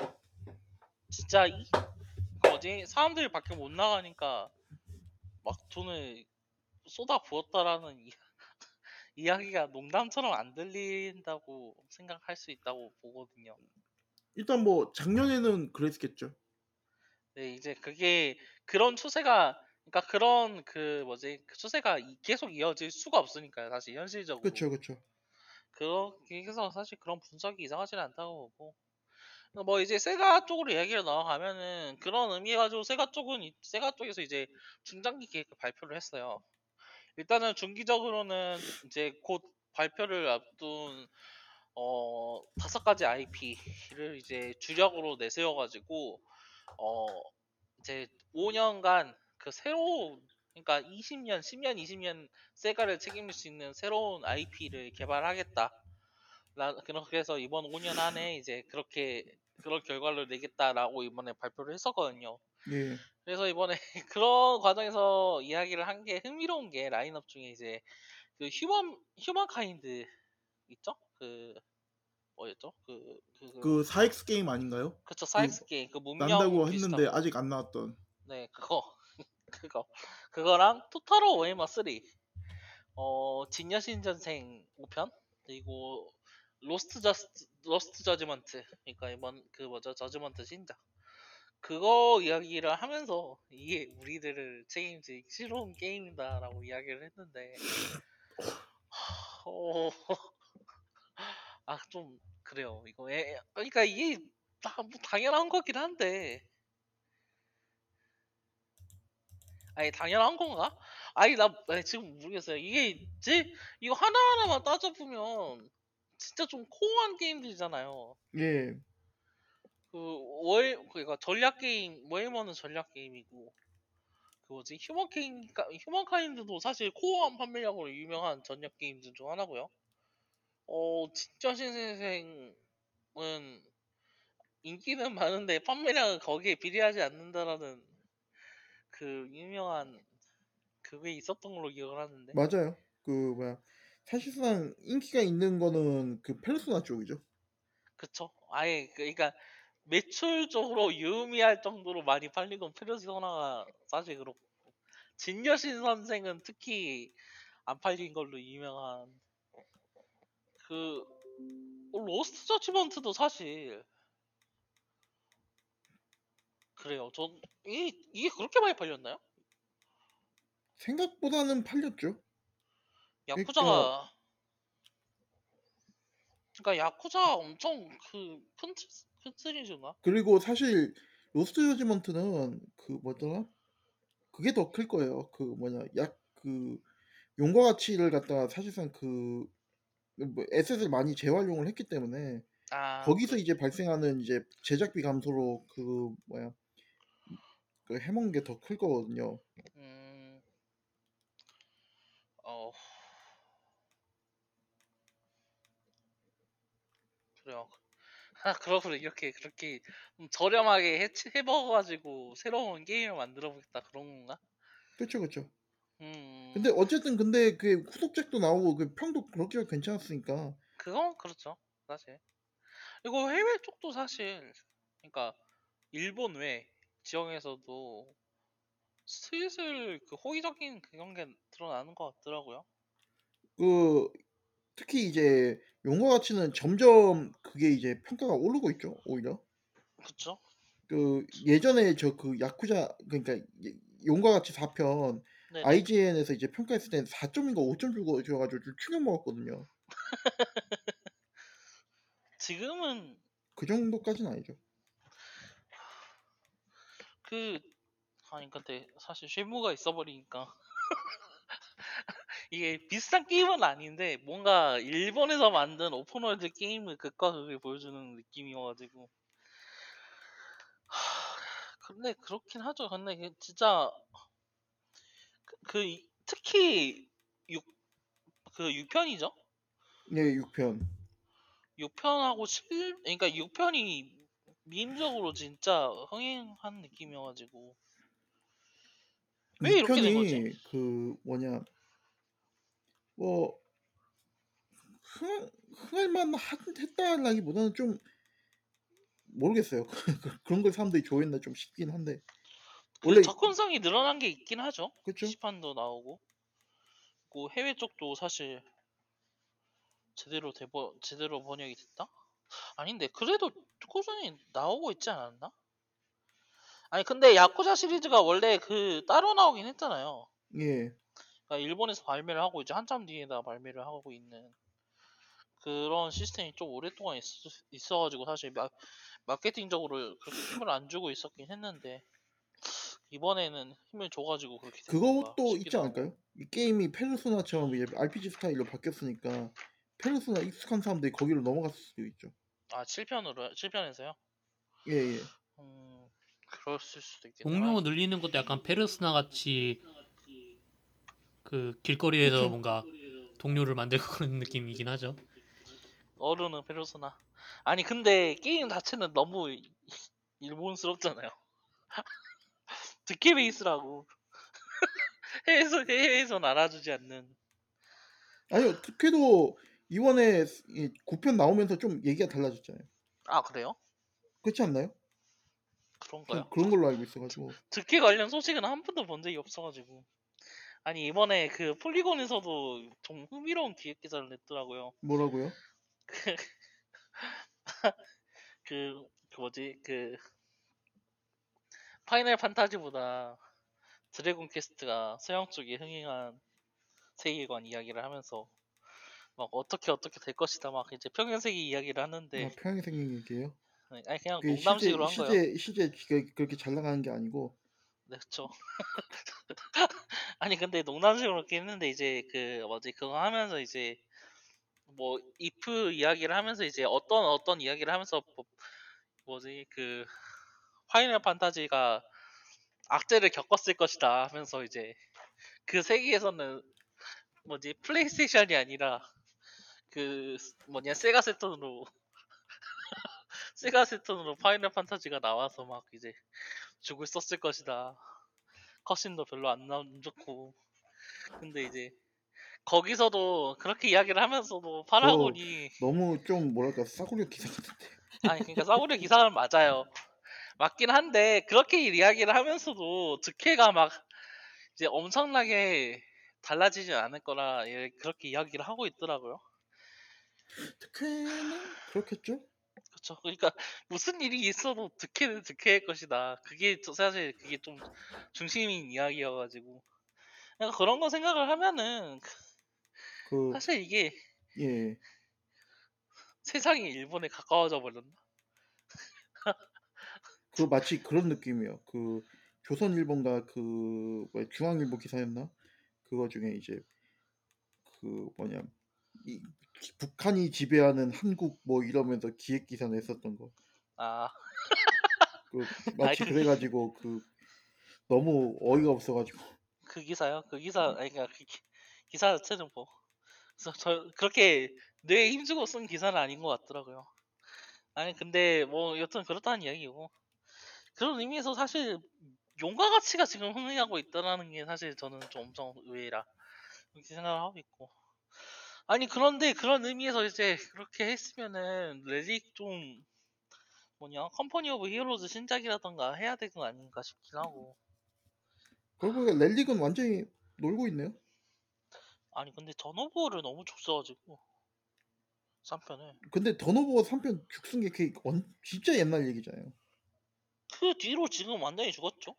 진짜 이 뭐지 사람들이 밖에 못 나가니까 막 돈을 쏟아 부었다라는 이, 이야기가 농담처럼 안 들린다고 생각할 수 있다고 보거든요. 일단 뭐 작년에는 그랬겠죠. 네, 이제 그게 그런 추세가 그러니까 그런 그 뭐지 그 추세가 이- 계속 이어질 수가 없으니까요. 사실 현실적으로. 그렇죠, 그렇죠. 그렇게 해서 사실 그런 분석이 이상하지는 않다고 보고 뭐 이제 세가 쪽으로 얘기를 나가면은 그런 의미 가지고 세가 쪽은 이- 세가 쪽에서 이제 중장기 계획을 발표를 했어요. 일단은 중기적으로는 이제 곧 발표를 앞둔 어 다섯 가지 IP를 이제 주력으로 내세워 가지고 어 이제 5년간 그 새로운 그러니까 20년, 10년, 20년 Sega를 책임질 수 있는 새로운 IP를 개발하겠다. 그래서 이번 5년 안에 이제 그렇게 그런 결과를 내겠다라고 이번에 발표를 했었거든요. 예. 그래서 이번에 그런 과정에서 이야기를 한 게 흥미로운 게 라인업 중에 이제 그 Human Humankind 있죠? 그 뭐였죠? 그 그 그, 그 4X 게임 아닌가요? 그쵸 4X 게임 그 문명 난다고 했는데 거. 아직 안 나왔던. 네 그거 그거 그거랑 Total War Warhammer 3 어 진여신 전생 5편 그리고 Lost Judg- Lost Judgment 그러니까 이번 그 뭐죠? Judgment 신작. 그거 이야기를 하면서 이게 우리들을 책임질 새로운 게임이다라고 이야기를 했는데 어, 아 좀 그래요. 이거 애, 그러니까 이게 다 뭐 당연한 거긴 한데. 아니 당연한 건가? 아니 나 아니, 지금 모르겠어요. 이게 제 이거 하나하나만 따져보면 진짜 좀 코어한 게임들이잖아요 예. 그 월 그러니까 전략 게임 워해머는 전략 게임이고 그 뭐지 휴먼 게임 휴먼 카인드도 사실 코어한 판매량으로 유명한 전략 게임들 중 하나고요. 어 진짜 신생생은 인기는 많은데 판매량은 거기에 비례하지 않는다라는 그 유명한 그게 있었던 걸로 기억을 하는데 맞아요. 그 뭐야 사실상 인기가 있는 거는 그 페르소나 쪽이죠. 그쵸? 아예 그- 그러니까 매출적으로 유의미할 정도로 많이 팔린 건 페르소나가 사실 그렇고 진여신 선생은 특히 안 팔린 걸로 유명한 그 어, 로스트 저지먼트도 사실 그래요. 전 이게, 이게 그렇게 많이 팔렸나요? 생각보다는 팔렸죠. 야쿠자가 그러니까 야쿠자 엄청 그큰 큰 시리즈인가? 그리고 사실 로스트 저지먼트는 그 뭐더라? 그게 더 클 거예요. 그 뭐냐 약그 용과 가치를 갖다가 사실상 그뭐 에셋을 많이 재활용을 했기 때문에 아 거기서. 이제 발생하는 이제 제작비 감소로 그 뭐야 그 해먹는 게 더 클 거거든요. 음, 어, 그래요. 아, 그러고 이렇게 그렇게 좀 저렴하게 해, 해먹어가지고 새로운 게임을 만들어 보겠다 그런 건가? 그렇죠, 그렇죠. 음, 근데 어쨌든 근데 그 후속작도 나오고 그 평도 그렇게 괜찮았으니까 그건 그렇죠, 사실. 그리고 해외 쪽도 사실, 그러니까 일본 외 지역에서도 슬슬 그 호의적인 그런 게 드러나는 것 같더라고요. 그 특히 이제 용과 가치는 점점 그게 이제 평가가 오르고 있죠. 오히려 그쵸? 그 예전에 저 그 야쿠자 그러니까 예- 용과 가치 4편 네. IGN에서 이제 평가했을 때는 4점인가 5점 주고 줘가지고 좀 충격 먹었거든요. 지금은 그 정도까지는 아니죠. 그 아니 근데 사실 쉐무가 있어버리니까 이게 비슷한 게임은 아닌데 뭔가 일본에서 만든 오픈월드 게임을 극과 극을 보여주는 느낌이어가지고 하, 근데 그렇긴 하죠 근데 그 진짜 그, 그 이- 특히 6, 그 6편이죠 예, 6편. 6편하고 7 그러니까 6편이 밈적으로 진짜 흥행한 느낌이어가지고 왜 이렇게 된 거지? 6편이 그 뭐냐 뭐 흥, 흥할만 한- 했다라기보다는 좀 모르겠어요. 그런 걸 사람들이 좋아했나 좀 싶긴 한데 그 원래 접근성이 늘어난 게 있긴 하죠. 그쵸? 시판도 나오고, 그 해외 쪽도 사실 제대로 대번 제대로 번역이 됐다? 아닌데 그래도 꾸준히 나오고 있지 않았나? 아니 근데 야쿠자 시리즈가 원래 그 따로 나오긴 했잖아요. 예 그러니까 일본에서 발매를 하고 이제 한참 뒤에다 발매를 하고 있는 그런 시스템이 좀 오랫동안 있, 있어가지고 사실 마, 마케팅적으로 그렇게 힘을 안 주고 있었긴 했는데 이번에는 힘을 줘가지고 그렇게 그것도 있지. 않을까요? 이 게임이 페르소나처럼 이제 RPG 스타일로 바뀌었으니까 페르소나 익숙한 사람들이 거기로 넘어갔을 수도 있죠. 아 7편으로 7편에서요? 예 예. 음 그랬을 수도 있겠다. 공룡을 늘리는 것도 약간 페르스나 같이 그 길거리에서 그쵸. 뭔가 동료를 만들고 그런 느낌이긴 하죠. 어른은 페르소나. 아니 근데 게임 자체는 너무 이- 일본스럽잖아요. 득회 베이스라고. 해외에서 해외에선 알아주지 않는. 아니요 특히도 이번에 이 9편 나오면서 좀 얘기가 달라졌잖아요. 아 그래요? 그렇지 않나요? 그런가요? 전 그런 걸로 알고 있어가지고 득회 관련 소식은 한 번도 본 적이 없어가지고. 아니 이번에 그 폴리곤에서도 좀 흥미로운 기획 기사를 냈더라고요. 뭐라고요? 그, 그 뭐지 그 파이널 판타지보다 드래곤 퀘스트가 서양 쪽에 흥행한 세계관 이야기를 하면서 막 어떻게 어떻게 될 것이다 막 이제 평행세계 이야기를 하는데 아, 생긴 얘기예요. 아니 그냥 농담식으로 한 거예요. 시제 시제 그- 그렇게 잘 나가는 게 아니고 네, 그쵸. 아니 근데 농담식으로 그렇게 했는데 이제 그 뭐지 그거 하면서 이제 뭐 if 이야기를 하면서 이제 어떤 어떤 이야기를 하면서 뭐, 뭐지 그 파이널 판타지가 악재를 겪었을 것이다 하면서 이제 그 세계에서는 뭐지 플레이스테이션이 아니라 그 뭐냐 세가 세턴으로 세가 세턴으로 파이널 판타지가 나와서 막 이제 죽을 썼을 것이다. cutscene도 별로 안 나왔고 근데 이제 거기서도 그렇게 이야기를 하면서도 파라곤이 너무 좀 뭐랄까 싸구려 기사 같은데. 아니 그러니까 싸구려 기사는 맞아요. 맞긴 한데 그렇게 이야기를 하면서도 득회가 막 이제 엄청나게 달라지지 않을 거라 예, 그렇게 이야기를 하고 있더라고요. 특혜는 그렇겠죠? 그렇죠. 그러니까 무슨 일이 있어도 득회는 득회일 것이다. 그게 또 사실 그게 좀 중심인 이야기여가지고 그냥 그런 거 생각을 하면은 그 사실 이게 예. 세상이 일본에 가까워져 버렸나? 그 마치 그런 느낌이에요. 그 조선일보인가 그 중앙일보 기사였나? 그거 중에 이제 그 뭐냐 이 북한이 지배하는 한국 뭐 이러면서 기획 기사 냈었던 거. 아 그 마치 아이, 그- 그래가지고 그 너무 어이가 없어가지고 그 기사요? 그 기사 아니 그러니까 그 기, 기사 자체는 뭐 그래서 저 그렇게 뇌에 힘주고 쓴 기사는 아닌 것 같더라고요. 아니 근데 뭐 여튼 그렇다는 이야기고 그런 의미에서 사실 용과 같이가 지금 흥행하고 있다라는 게 사실 저는 좀 엄청 의외라 이렇게 생각을 하고 있고 아니 그런데 그런 의미에서 이제 그렇게 했으면은 레릭 좀 뭐냐 컴퍼니 오브 히어로즈 신작이라던가 해야 되는 거 아닌가 싶긴 하고 보니까 렐릭은 완전히 놀고 있네요. 아니 근데 턴오버를 너무 줬어가지고 3편을 근데 던오버 3편 죽순 게 그게 언- 진짜 옛날 얘기잖아요. 그 뒤로 지금 완전히 죽었죠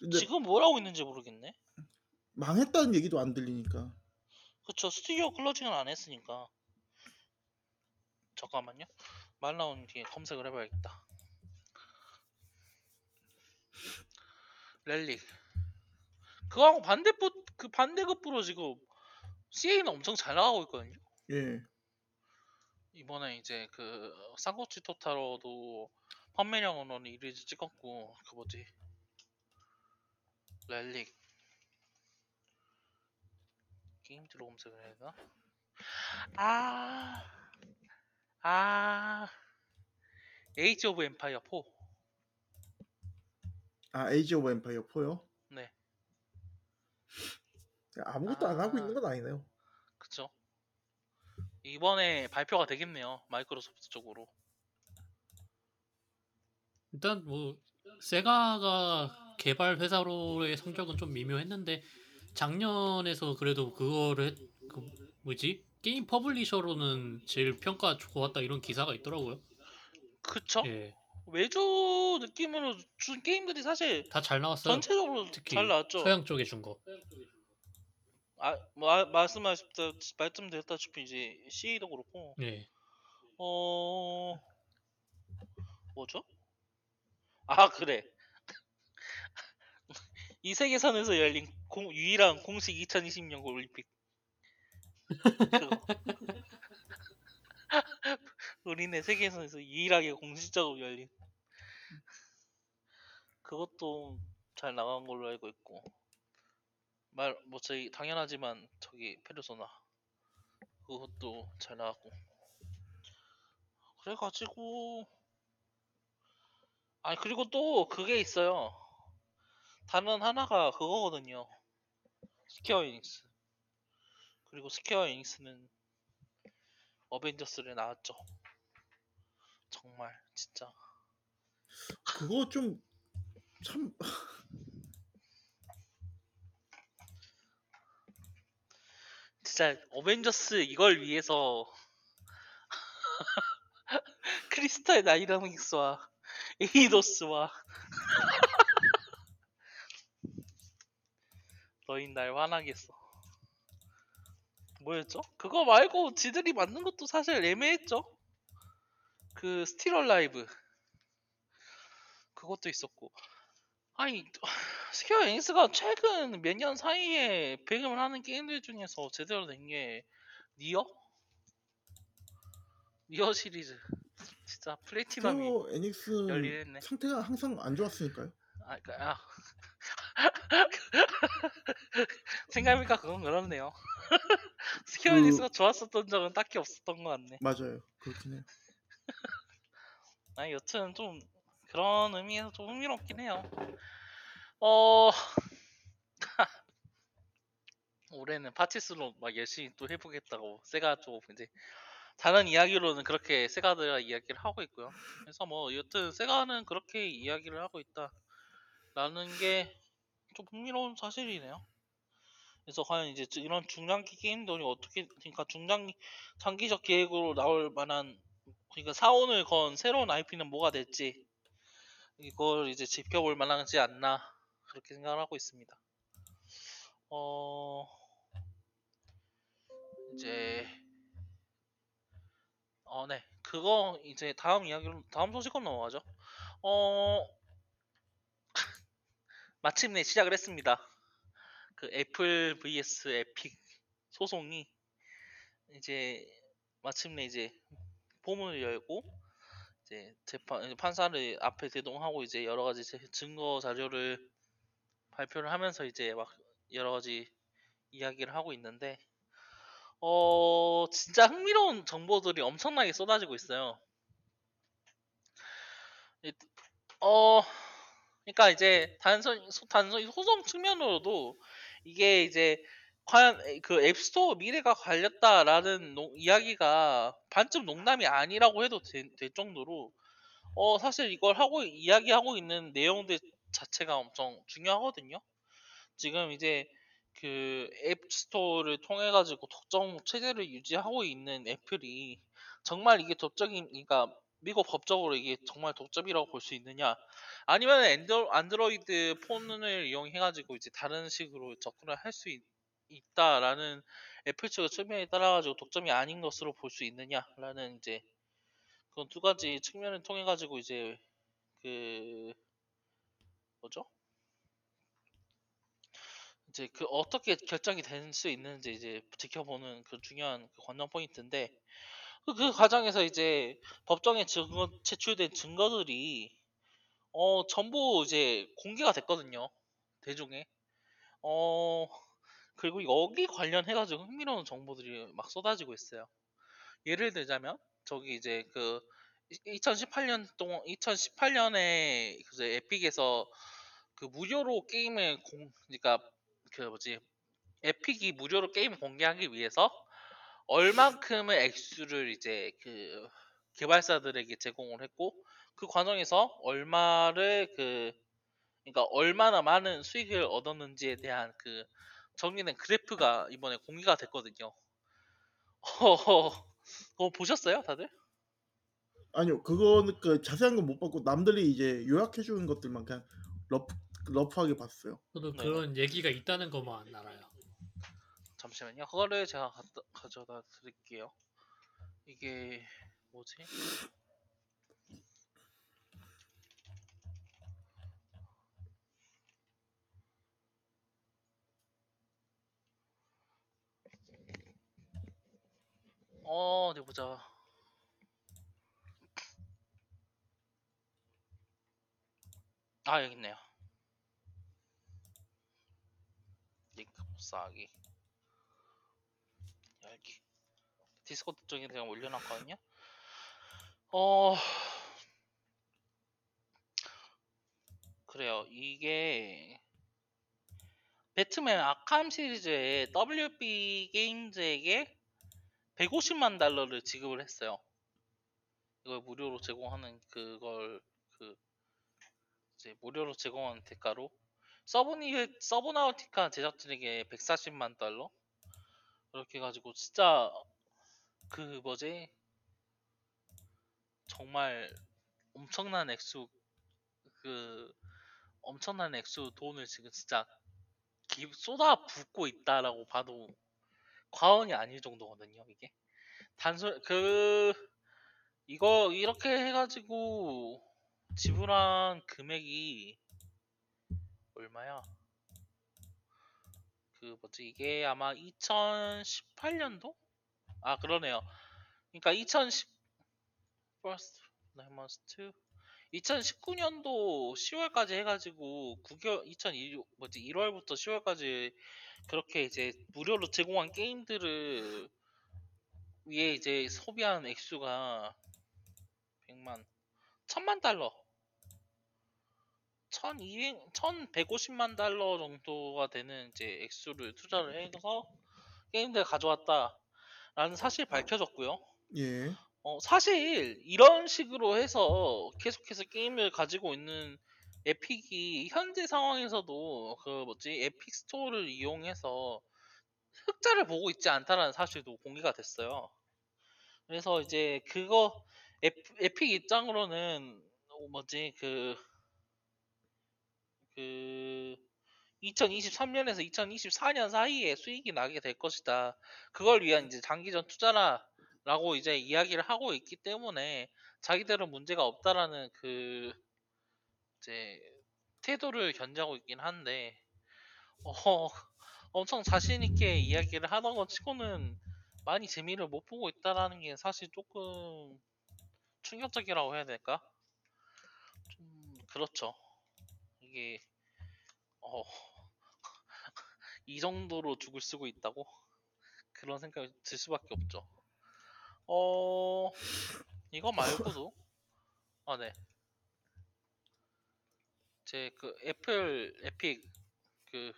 근데 지금 뭘 하고 있는지 모르겠네 망했다는 얘기도 안 들리니까. 그쵸. 스튜디오 클로징을 안 했으니까. 잠깐만요. 말 나온 뒤에 검색을 해봐야겠다. 랠리. 그거하고 반대급 그 반대급부로 지금 CA는 엄청 잘 나가고 있거든요? 예. 이번에 이제 그 쌍꺼치 토타로도 판매량으로는 1위 찍었고 그 뭐지? 렐릭 게임 들어 검색을 해야 되나? 아, 아, 에이지 오브 엠파이어 4. 아 에이지 오브 엠파이어 4요? 네, 아무것도 안 하고 아. 있는 건 아니네요. 그쵸. 이번에 발표가 되겠네요. 마이크로소프트 쪽으로. 일단 뭐 세가가 개발 회사로의 성적은 좀 미묘했는데 작년에서 그래도 그거를 했- 그 뭐지 게임 publisher로는 제일 평가 좋았다 이런 기사가 있더라고요. 그쵸. 예, 외주 느낌으로 준 게임들이 사실 다 잘 나왔어요. 전체적으로 특히 잘 나왔죠. 서양 쪽에 준 거. 아, 마, 말씀하셨다, 말씀드렸다시피 이제 CA도 그렇고, 예, 어, 뭐죠? 아, 그래. 이 세계선에서 열린 공- 유일한 공식 2020년 올림픽. 우리네 세계선에서 유일하게 공식적으로 열린. 그것도 잘 나간 걸로 알고 있고. 말, 뭐, 저희, 당연하지만, 저기, 페르소나. 그것도 잘 나왔고. 그래가지고, 아니, 그리고 또 그게 있어요. 다른 하나가 그거거든요. 스퀘어 에닉스. 그리고 스퀘어 에닉스는 어벤져스를 나왔죠. 정말, 진짜. 그거 좀 참 진짜 어벤져스 이걸 위해서 크리스탈 다이나믹스와 에이도스와 너희 날 화나겠어. 뭐였죠? 그거 말고 지들이 만든 것도 사실 애매했죠. 그 스틸 얼라이브 그것도 있었고 아니 스퀘어 에닉스가 최근 몇 년 사이에 배급을 하는 게임들 중에서 제대로 된 게 니어? 니어 시리즈 진짜 플래티넘이 에닉스 열일했네. 상태가 항상 안 좋았으니까요. 아, 그, 아. 생각해보니까 그건 그렇네요. 스퀘어 그- 에닉스가 좋았었던 적은 딱히 없었던 것 같네. 맞아요. 그렇긴 해요. 아니 여튼 좀 그런 의미에서 좀 흥미롭긴 해요. 어 올해는 파티스로 막 열심히 또 해보겠다고 세가 좀 이제 다른 이야기로는 그렇게 세가들과 이야기를 하고 있고요. 그래서 뭐 여튼 세가는 그렇게 이야기를 하고 있다라는 게 좀 흥미로운 사실이네요. 그래서 과연 이제 주- 이런 중장기 게임들이 어떻게 그러니까 중장기 장기적 계획으로 나올 만한 그러니까 사원을 건 새로운 IP는 뭐가 될지 이걸 이제 지켜볼 만하지 않나 그렇게 생각을 하고 있습니다. 어 이제 어네 그거 이제 다음 이야기로 다음 소식으로 넘어가죠. 어 마침내 시작을 했습니다. 그 애플 vs 에픽 소송이 이제 마침내 이제 폼을 열고 이제 재판 판사를 앞에 대동하고 이제 여러 가지 제- 증거 자료를 발표를 하면서 이제 막 여러 가지 이야기를 하고 있는데 어 진짜 흥미로운 정보들이 엄청나게 쏟아지고 있어요. 이- 어 그러니까 이제 단순 소- 단순히 소송 측면으로도 이게 이제 과연 에- 그 앱스토어 미래가 갈렸다라는 농- 이야기가 반쯤 농담이 아니라고 해도 되- 될 정도로 어 사실 이걸 하고 이야기하고 있는 내용들 자체가 엄청 중요하거든요. 지금 이제 그 앱스토어를 통해 가지고 독점 체제를 유지하고 있는 애플이 정말 이게 독점인 그러니까 미국 법적으로 이게 정말 독점이라고 볼 수 있느냐 아니면 앤드로, 안드로이드 폰을 이용해 가지고 이제 다른 식으로 접근을 할 수 있다라는 애플 측의 측면에 따라 가지고 독점이 아닌 것으로 볼 수 있느냐라는 이제 그런 두 가지 측면을 통해 가지고 이제 그 뭐죠? 이제 그 어떻게 결정이 될 수 있는지 이제 지켜보는 그 중요한 그 관전 포인트인데 그, 그 과정에서 이제 법정에 증거 제출된 증거들이 어 전부 이제 공개가 됐거든요. 대중에. 어 그리고 여기 관련해 가지고 흥미로운 정보들이 막 쏟아지고 있어요. 예를 들자면 저기 이제 그 2018년 동안 2018년에 그 에픽에서 그 무료로 게임을 공 그러니까 그 뭐지? 에픽이 무료로 게임을 공개하기 위해서 얼만큼의 액수를 이제 그 개발사들에게 제공을 했고 그 과정에서 얼마를 그 그러니까 얼마나 많은 수익을 얻었는지에 대한 그 정리된 그래프가 이번에 공개가 됐거든요. 어, 보셨어요, 다들? 아니요, 그거는 그 자세한 건 못 봤고 남들이 이제 요약해 주는 것들만 그냥 러프 러프하게 봤어요. 저도 네. 그런 얘기가 있다는 것만 알아요. 잠시만요. 그거를 제가 갖다, 가져다 드릴게요. 이게 뭐지? 어, 어디 보자. 아, 여기 있네요. 링크. 열기. 디스코드 쪽에 제가 올려놨거든요. 어, 그래요. 이게 배트맨 아캄 시리즈의 WB 게임즈에게 150만 달러를 지급을 했어요. 이걸 무료로 제공하는 그걸 그 이제 무료로 제공하는 대가로 서브니 서브나우티카 제작진에게 140만 달러 이렇게 해가지고 진짜 그 뭐지 정말 엄청난 액수 그 엄청난 액수 돈을 지금 진짜 기- 쏟아 붓고 있다라고 봐도 과언이 아닐 정도거든요. 이게 단순 그 이거 이렇게 해가지고 지불한 금액이 얼마야? 그 뭐지 이게 아마 2018년도? 아 그러네요. 그러니까 2010 first nine months to 2019년도 10월까지 해가지고 9개월 2001 뭐지 1월부터 10월까지 그렇게 이제 무료로 제공한 게임들을 위에 이제 소비한 액수가 100만 1000만 달러. 1200 1150만 달러 정도가 되는 이제 액수를 투자를 해서 게임들 가져왔다 라는 사실이 밝혀졌고요. 예. 어, 사실 이런 식으로 해서 계속해서 게임을 가지고 있는 에픽이 현재 상황에서도 그 뭐지 에픽 스토어를 이용해서 흑자를 보고 있지 않다라는 사실도 공개가 됐어요. 그래서 이제 그거 에픽 입장으로는 어, 뭐지 그그 2023년에서 2024년 사이에 수익이 나게 될 것이다. 그걸 위한 이제 장기전 투자라라고 이제 이야기를 하고 있기 때문에 자기들은 문제가 없다라는 그 이제 태도를 견지하고 있긴 한데 어 엄청 자신 있게 이야기를 하던 것 치고는 많이 재미를 못 보고 있다라는 게 사실 조금 충격적이라고 해야 될까? 좀 그렇죠. 이게 어, 이 정도로 죽을 쓰고 있다고 그런 생각이 들 수밖에 없죠. 어 이거 말고도 아 네. 제 그 애플 에픽 그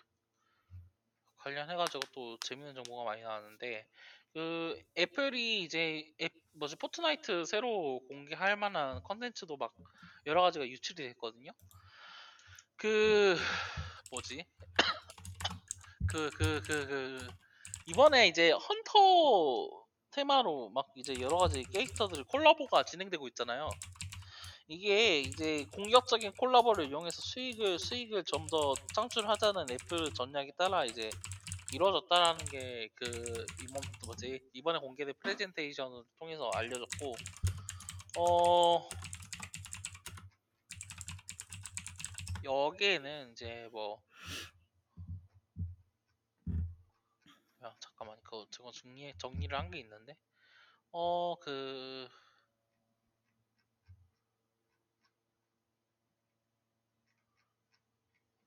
관련해가지고 또 재밌는 정보가 많이 나왔는데 그 애플이 이제 앱, 뭐지 포트나이트 새로 공개할 만한 컨텐츠도 막 여러 가지가 유출이 됐거든요. 그 뭐지 그 그 그 그 이번에 이제 헌터 테마로 막 이제 여러 가지 캐릭터들 콜라보가 진행되고 있잖아요. 이게 이제 공격적인 콜라보를 이용해서 수익을 수익을 좀 더 창출하자는 애플 전략에 따라 이제 이루어졌다라는 게 그 이번 뭐지 이번에 공개된 프레젠테이션을 통해서 알려졌고 어 여기에는 이제 뭐 야, 잠깐만 그거 저거 정리 정리를 한 게 있는데? 어 그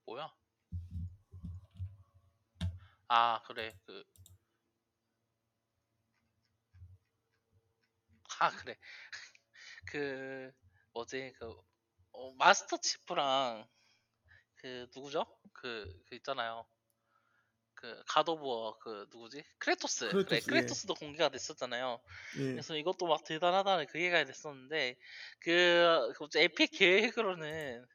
뭐야? 아 그래 그 아 그래. 그 뭐지? 그 어, 마스터 치프랑 그 누구죠? 그, 그 있잖아요 그 God of War 그 누구지? 크레토스. 그래 크레토스, 예. 크레토스도 공개가 됐었잖아요. 예. 그래서 이것도 막 대단하다는 그 얘기가 됐었는데 그, 그 에픽 계획으로는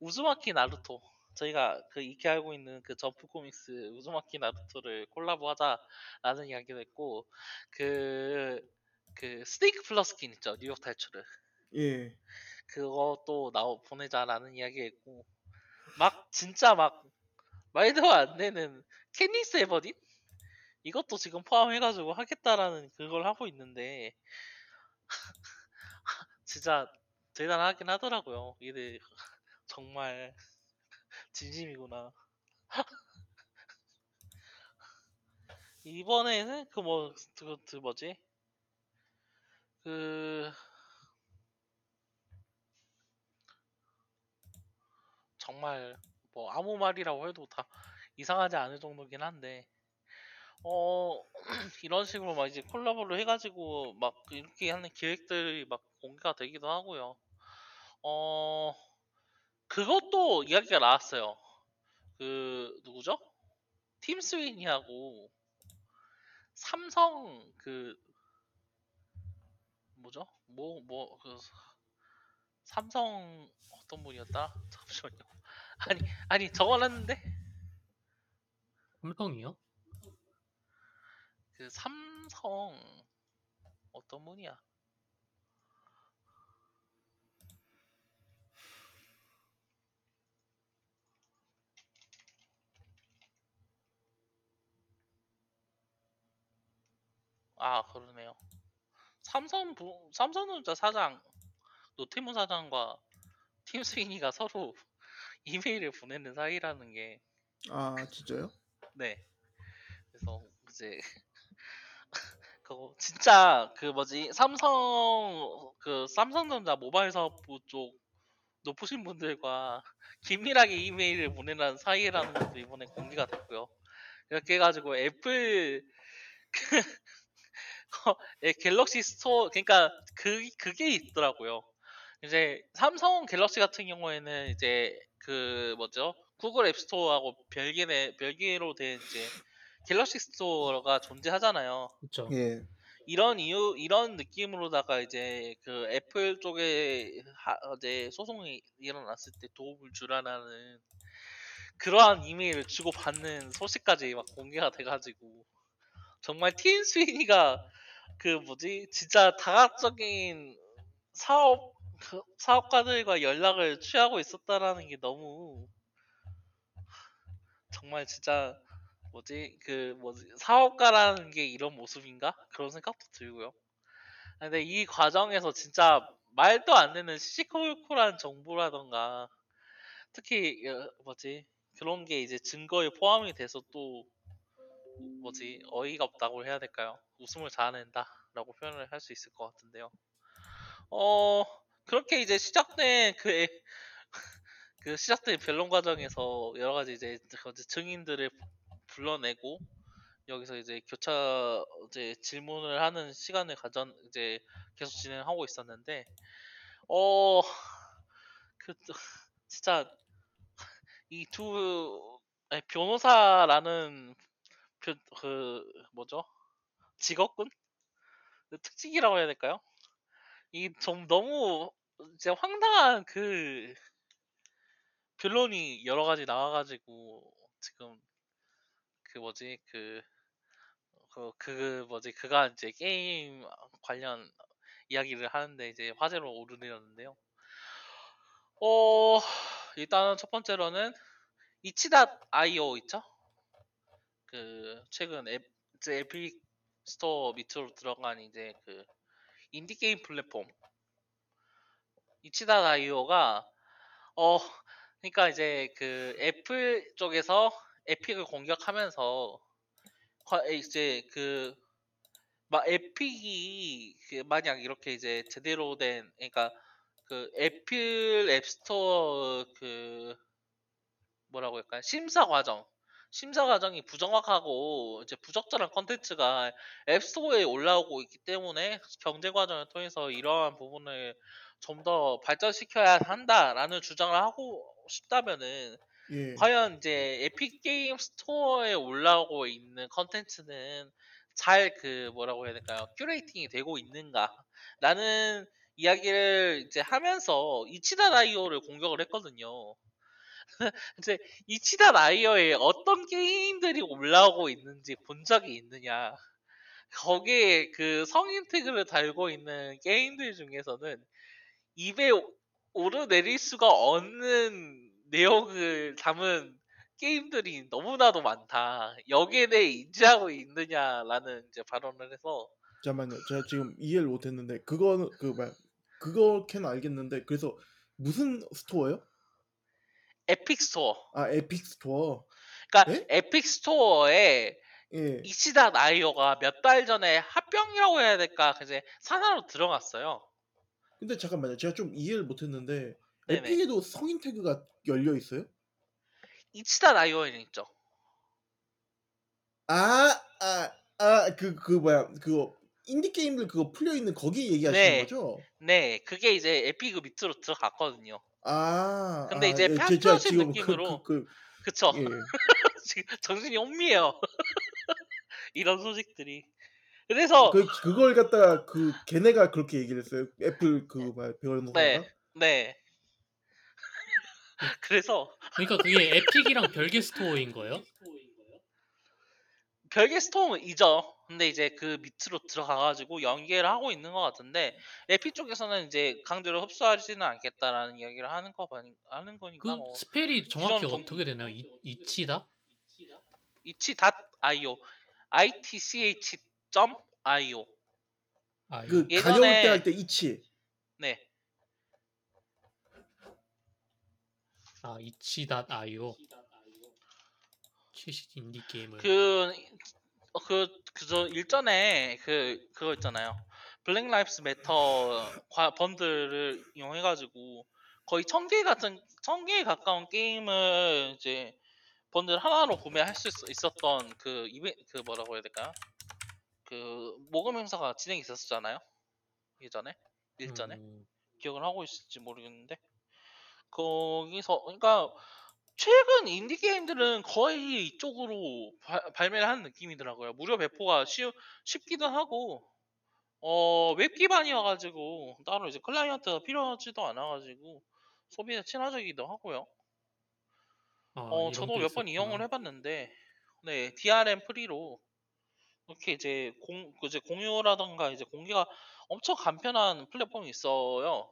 우즈마키 나루토. 저희가 그 익히 알고 있는 그 점프 코믹스 우즈마키 나루토를 콜라보 하자라는 이야기도 했고 그, 그 스네이크 플리스킨 있죠? 뉴욕 탈출을. 예. 그것도 내보내자라는 이야기가 있고 막 진짜 막 말도 안 되는 캣니스 에버딘 이것도 지금 포함해가지고 하겠다라는 그걸 하고 있는데 진짜 대단하긴 하더라고요. 이들 정말 진심이구나. 이번에는 그 뭐 그, 그 뭐지 그 정말 뭐 아무 말이라고 해도 다 이상하지 않을 정도긴 한데 어 이런 식으로 막 이제 콜라보를 해가지고 막 이렇게 하는 기획들이 막 공개가 되기도 하고요. 어 그것도 이야기가 나왔어요. 그 누구죠? 팀 스위니하고 삼성 그 뭐죠? 뭐 뭐 그 삼성 어떤 분이었다? 잠시만요. 아니 아니 적어놨는데 삼성이요? 그 삼성 어떤 분이야? 아 그러네요. 삼성 부, 삼성전자 사장 노태문 사장과 팀스윙이가 서로 이메일을 보내는 사이라는 게. 아 진짜요? 네. 그래서 이제 그거 진짜 그 뭐지 삼성 그 삼성전자 모바일 사업부 쪽 높으신 분들과 긴밀하게 이메일을 보내는 사이라는 것도 이번에 공개가 됐고요. 이렇게 해가지고 애플 그 어, 예, 갤럭시 스토어 그러니까 그 그게 있더라고요. 이제 삼성 갤럭시 같은 경우에는 이제 그 뭐죠 구글 앱 스토어하고 별개의 별개로 된 이제 갤럭시 스토어가 존재하잖아요. 그렇죠. 예. 이런 이유 이런 느낌으로다가 이제 그 애플 쪽에 하, 이제 소송이 일어났을 때 도움을 주라는 그러한 이메일을 주고 받는 소식까지 막 공개가 돼가지고 정말 팀 스위니가 그 뭐지 진짜 다각적인 사업 그 사업가들과 연락을 취하고 있었다라는 게 너무 정말 진짜 뭐지 그 뭐지 사업가라는 게 이런 모습인가 그런 생각도 들고요. 근데 이 과정에서 진짜 말도 안 되는 시시콜콜한 정보라던가 특히 어, 뭐지 그런 게 이제 증거에 포함이 돼서 또 뭐지 어이가 없다고 해야 될까요? 웃음을 자아낸다라고 표현을 할 수 있을 것 같은데요. 어 그렇게 이제 시작된 그, 애- 그 시작된 변론 과정에서 여러 가지 이제 그 증인들을 불러내고 여기서 이제 교차 이제 질문을 하는 시간을 가전 이제 계속 진행하고 있었는데 어 그 진짜 이 두 변호사라는 그, 그 뭐죠 직업군 그 특징이라고 해야 될까요? 이 좀 너무 이제 황당한 그 변론이 여러 가지 나와가지고 지금 그 뭐지 그 그, 그 뭐지 그가 이제 게임 관련 이야기를 하는데 이제 화제로 오르내렸는데요. 어 일단은 첫 번째로는 이치닷 아이오 있죠? 그 최근 앱 이제 에픽 스토어 밑으로 들어간 이제 그 인디 게임 플랫폼. itch.io가 어 그러니까 이제 그 애플 쪽에서 에픽을 공격하면서 과- 이제 그 막 에픽이 그 만약 이렇게 이제 제대로 된 그러니까 그 애플 앱스토어 그 뭐라고 할까요? 심사 과정 심사 과정이 부정확하고 이제 부적절한 컨텐츠가 앱스토어에 올라오고 있기 때문에 경쟁 과정을 통해서 이러한 부분을 좀 더 발전시켜야 한다라는 주장을 하고 싶다면은 예. 과연 이제 에픽 게임 스토어에 올라오고 있는 컨텐츠는 잘 그 뭐라고 해야 될까요? curating이 되고 있는가라는 이야기를 이제 하면서 이치다 라이오를 공격을 했거든요. 이제 이치다 라이오에 어떤 게임들이 올라오고 있는지 본 적이 있느냐? 거기에 그 성인 태그를 달고 있는 게임들 중에서는 입에 오- 오르내릴 수가 없는 내용을 담은 게임들이 너무나도 많다. 여기에 대해 인지하고 있느냐라는 이제 발언을 해서 잠깐만요. 제가 지금 이해를 못했는데 그거는 그 뭐야 그거까진 알겠는데 그래서 무슨 스토어요? 에픽 스토어. 아 에픽 스토어. 그러니까 에? 에픽 스토어에 예. 이시다 나이오가 몇 달 전에 합병이라고 해야 될까? 이제 산하로 들어갔어요. 근데 잠깐만요. 제가 좀 이해를 못했는데 네네. 에픽에도 성인 태그가 열려 있어요? 이치다 나이오에는 있죠. 아, 아, 아, 그, 그 뭐야, 그거 인디 게임들 그거 풀려 있는 거기 얘기하시는 네. 거죠? 네, 그게 이제 에픽 밑으로 들어갔거든요. 아, 근데 아, 이제 예, 제- 제가 편집하신 지금 느낌으로 그, 그, 그쵸? 그, 예. 지금 정신이 혼미해요. 이런 소식들이. 그래서 그 그걸 갖다가 그 걔네가 그렇게 얘기를 했어요. 애플 그 뭐야 변호사가. 네, 네. 그래서 그러니까 그게 에픽이랑 별개 스토어인 거예요? 별개 스토어이죠. 근데 이제 그 밑으로 들어가가지고 연계를 하고 있는 것 같은데 에픽 쪽에서는 이제 강제로 흡수하지는 않겠다라는 이야기를 하는 거 봐- 하는 그 거니까 뭐 spell이 정확히 기존 동- 어떻게 되나요? 이, 이치다? itch.io itch 점 IO. 아, 그 예전에- 가려울 때 할 때 itch. 네. 아 itch.io 최신 인디 게임을 그, 어, 그, 그저 일전에 그, 그거 있잖아요. Black Lives Matter 과- 번들을 이용해가지고 거의 천 개 같은, 천 개에 가까운 게임을 이제 번들 하나로 구매할 수 있- 있었던 그 이베, 그 뭐라고 해야 될까요? 그 모금 행사가 진행이 있었잖아요. 예전에? 일전에? 음, 기억을 하고 있을지 모르겠는데 거기서 그러니까 최근 인디 게임들은 거의 이쪽으로 발- 발매를 하는 느낌이더라고요. 무료 배포가 쉬, 쉽기도 하고 어, 웹 기반이어가지고 따로 이제 클라이언트가 필요하지도 않아가지고 소비에 친화적이기도 하고요. 아, 어, 저도 꽤 몇 번. 이용을 해봤는데, 네, DRM free로 이렇게 이제 공, 그 이제 공유라던가 이제 공개가 엄청 간편한 플랫폼이 있어요.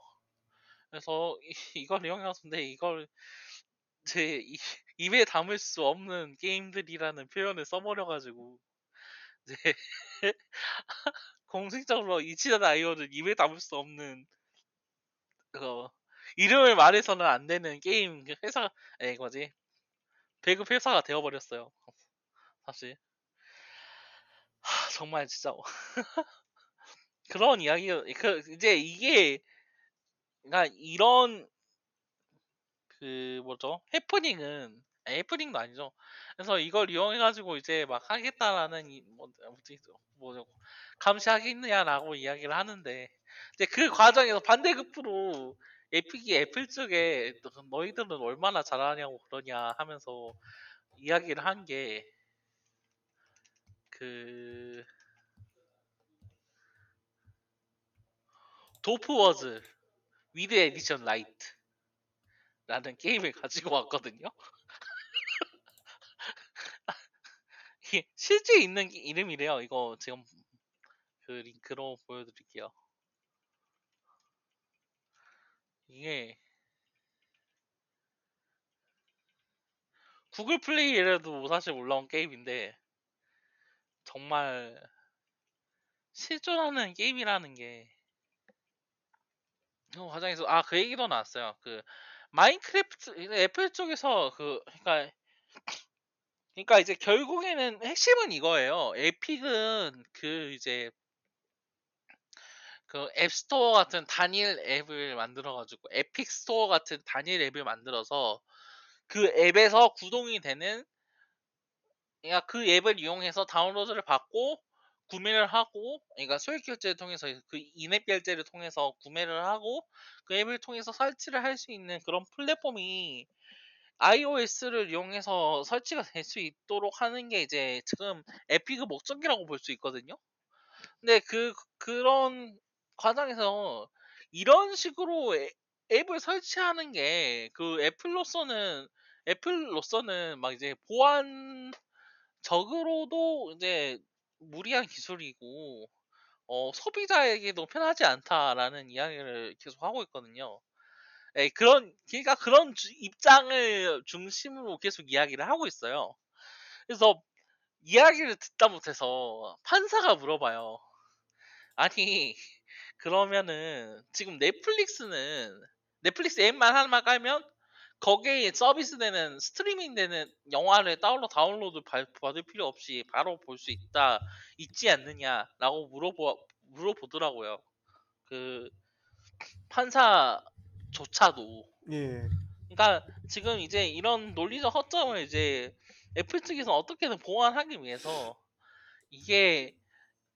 그래서 이, 걸 이용해봤는데 이걸 제 이- 입에 담을 수 없는 게임들이라는 표현을 써버려가지고 이제 공식적으로 이치다 아이오를 입에 담을 수 없는 그 이름을 말해서는 안 되는 게임 그 회사 에 뭐지? 배급 회사가 되어버렸어요. 사실. 하, 정말 진짜. 그런 이야기 그 이제 이게 그러니까 이런 그 뭐죠? 해프닝은 아니, 해프닝도 아니죠. 그래서 이걸 이용해가지고 이제 막 하겠다라는 이, 뭐 뭐지? 뭐 감시하겠느냐라고 이야기를 하는데 이제 그 과정에서 반대급부로 에픽이 애플 쪽에 너- 너희들은 얼마나 잘하냐고 그러냐 하면서 이야기를 한 게 그 Dope Wars Weed Edition Lite 라는 게임을 가지고 왔거든요. 실제 있는 게- 이름이래요. 이거 지금 그 링크로 보여드릴게요. 이게 구글 플레이에도 사실 올라온 게임인데 정말 실존하는 게임이라는 게 어, 과정에서 아 그 얘기도 나왔어요. 그 마인크래프트 애플 쪽에서 그 그러니까 그러니까 이제 결국에는 핵심은 이거예요. 에픽은 그 이제 그 앱스토어 같은 단일 앱을 만들어 가지고 에픽 스토어 같은 단일 앱을 만들어서 그 앱에서 구동이 되는 그러니까 그 앱을 이용해서 다운로드를 받고 구매를 하고 그러니까 소액 결제를 통해서 그 인앱 결제를 통해서 구매를 하고 그 앱을 통해서 설치를 할 수 있는 그런 플랫폼이 iOS를 이용해서 설치가 될 수 있도록 하는 게 이제 지금 에픽의 목적이라고 볼 수 있거든요. 근데 그 그런 과정에서 이런 식으로 애- 앱을 설치하는 게 그 애플로서는 애플로서는 막 이제 보안 적으로도 이제 무리한 기술이고 어, 소비자에게도 편하지 않다라는 이야기를 계속 하고 있거든요. 예, 그런 그러니까 그런 주- 입장을 중심으로 계속 이야기를 하고 있어요. 그래서 이야기를 듣다 못해서 판사가 물어봐요. 아니 그러면은 지금 넷플릭스는 넷플릭스 앱만 하나만 깔면 거기에 서비스되는 스트리밍 되는 영화를 다운로 다운로드 받- 받을 필요 없이 바로 볼 수 있다 있지 않느냐라고 물어보 물어보더라고요. 그 판사조차도 예. 그러니까 지금 이제 이런 논리적 허점을 이제 애플 측에서 어떻게든 보완하기 위해서 이게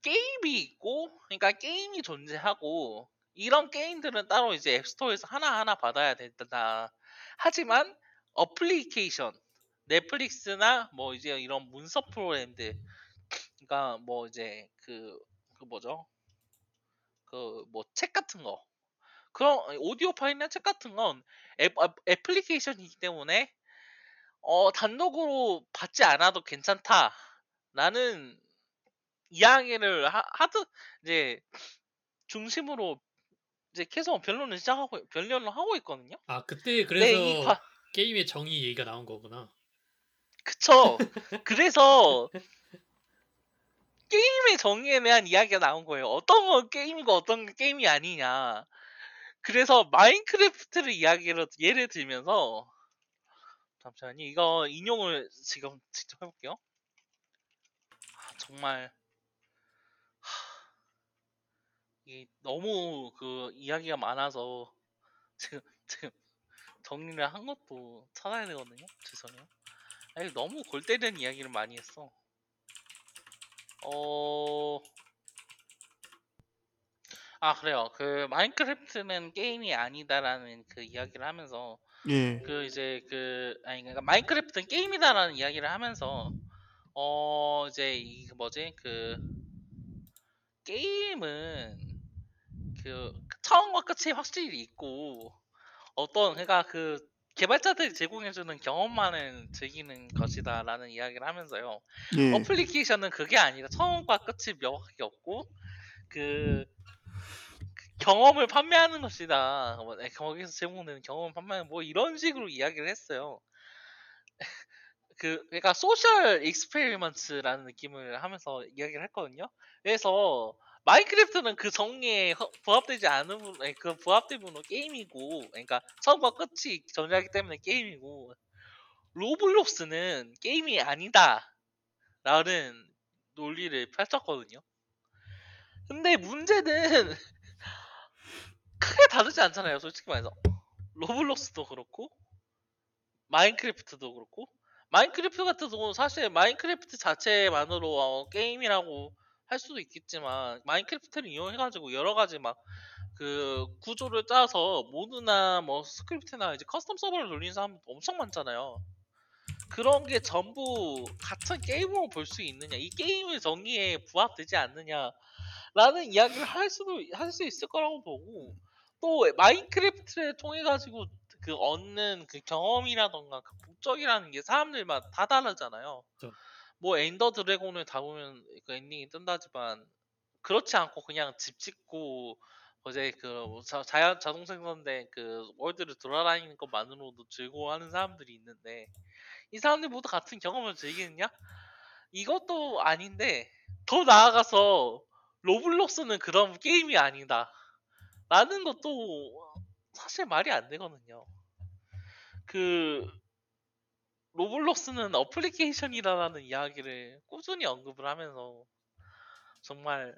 게임이 있고 그러니까 게임이 존재하고 이런 게임들은 따로 이제 앱스토어에서 하나 하나 받아야 된다. 하지만 어플리케이션 넷플릭스나 뭐 이제 이런 문서 프로그램들 그러니까 뭐 이제 그, 그 뭐죠? 그 뭐 책 같은 거 그런 오디오 파일이나 책 같은 건 앱, 앱- 애플리케이션이기 때문에 어, 단독으로 받지 않아도 괜찮다 라는 이야기를 하, 하드 이제 중심으로 이제 계속 변론을 시작하고 변론을 하고 있거든요. 아 그때 그래서 네, 이 과, 게임의 정의 얘기가 나온 거구나. 그쵸. 그래서 게임의 정의에 대한 이야기가 나온 거예요. 어떤 건 게임이고 어떤 건 게임이 아니냐. 그래서 마인크래프트를 이야기로 예를 들면서 잠시만요. 이거 인용을 지금 직접 해볼게요. 아, 정말 하, 이게 너무 그 이야기가 많아서 지금 지금 정리를 한 것도 찾아야 되거든요. 죄송해요. 아니 너무 골 때리는 이야기를 많이 했어. 어. 아 그래요. 그 마인크래프트는 게임이 아니다라는 그 이야기를 하면서 예. 그 이제 그 아니 그러니까 마인크래프트는 게임이다라는 이야기를 하면서 어 이제 이 뭐지 그 게임은 그 처음과 끝이 확실히 있고 어떤 그러니까 그 개발자들이 제공해주는 경험만을 즐기는 것이다라는 이야기를 하면서요. 예. 어플리케이션은 그게 아니라 처음과 끝이 명확하게 없고 그, 그 경험을 판매하는 것이다. 뭐, 네, 거기서 제공되는 경험을 판매하는 뭐 이런 식으로 이야기를 했어요. 그 그러니까 social experiment라는 느낌을 하면서 이야기를 했거든요. 그래서 마인크래프트는 그 정의에 허- 부합되지 않은 분, 아니, 그 부합된 분은 게임이고, 그러니까 처음과 끝이 존재하기 때문에 게임이고, 로블록스는 게임이 아니다. 라는 논리를 펼쳤거든요. 근데 문제는 크게 다르지 않잖아요, 솔직히 말해서. 로블록스도 그렇고, 마인크래프트도 그렇고, 마인크래프트 같은 경우는 사실 마인크래프트 자체만으로 어, 게임이라고 할 수도 있겠지만, 마인크래프트를 이용해가지고 여러 가지 막, 그 구조를 짜서 모드나 뭐 스크립트나 이제 custom 서버를 돌리는 사람 엄청 많잖아요. 그런 게 전부 같은 게임으로 볼 수 있느냐, 이 게임의 정의에 부합되지 않느냐라는 이야기를 할 수도 할 수 있을 거라고 보고 또 마인크래프트를 통해 가지고 그 얻는 그 경험이라던가 그 목적이라는 게 사람들마다 다 다르잖아요. 그렇죠. 뭐 엔더 드래곤을 잡으면 그 엔딩이 뜬다지만 그렇지 않고 그냥 집 짓고 이제 그 자, 자연 자동 생성된 그 world를 돌아다니는 것만으로도 즐거워하는 사람들이 있는데 이 사람들 모두 같은 경험을 즐기느냐? 이것도 아닌데 더 나아가서 로블록스는 그런 게임이 아니다. 라는 것도 사실 말이 안 되거든요. 그 로블록스는 어플리케이션이라는 이야기를 꾸준히 언급을 하면서 정말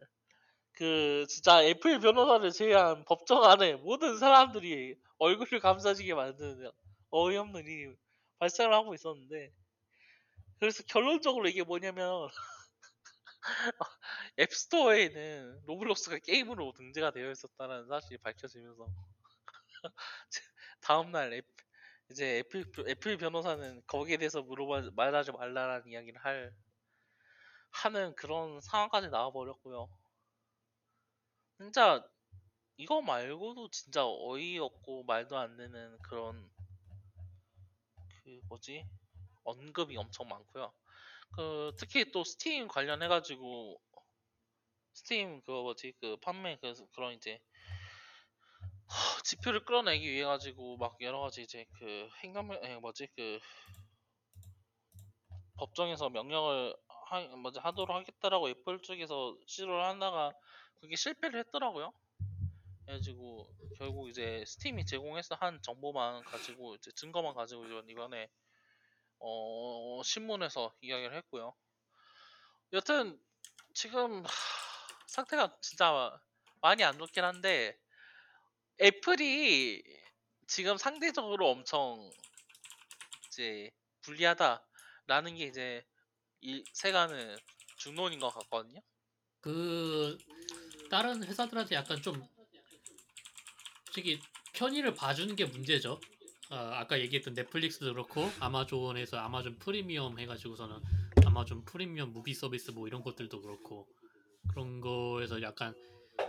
그 진짜 애플 변호사를 제외한 법정 안에 모든 사람들이 얼굴을 감싸지게 만드는 어이없는 일이 발생을 하고 있었는데 그래서 결론적으로 이게 뭐냐면 앱스토어에는 로블록스가 게임으로 등재가 되어 있었다는 사실이 밝혀지면서 다음날 앱, 이제 애플, 애플 변호사는 거기에 대해서 물어봐 말하지 말라라는 이야기를 할 하는 그런 상황까지 나와버렸고요. 진짜 이거 말고도 진짜 어이없고 말도 안 되는 그런 그 뭐지 언급이 엄청 많고요. 그 특히 또 스팀 관련해 가지고 스팀 그 뭐지 그 판매 그 그런 이제 허, 지표를 끌어내기 위해 가지고 막 여러 가지 이제 그에 뭐지 그 법정에서 명령을 하, 뭐지 하도록 하겠다라고 애플 쪽에서 시도를 하다가 그게 실패를 했더라고요. 그래가지고 결국 이제 스팀이 제공해서 한 정보만 가지고 이제 증거만 가지고 이번 이번에 어 신문에서 이야기를 했고요. 여튼 지금 하, 상태가 진짜 많이 안 좋긴 한데 애플이 지금 상대적으로 엄청 이제 불리하다라는 게 이제 이 세간의 중론인 것 같거든요. 그 다른 회사들한테 약간 좀 솔직히 편의를 봐주는 게 문제죠. 아, 아까 얘기했던 넷플릭스도 그렇고 아마존에서 아마존 프리미엄 해가지고서는 아마존 프리미엄 무비 서비스 뭐 이런 것들도 그렇고 그런 거에서 약간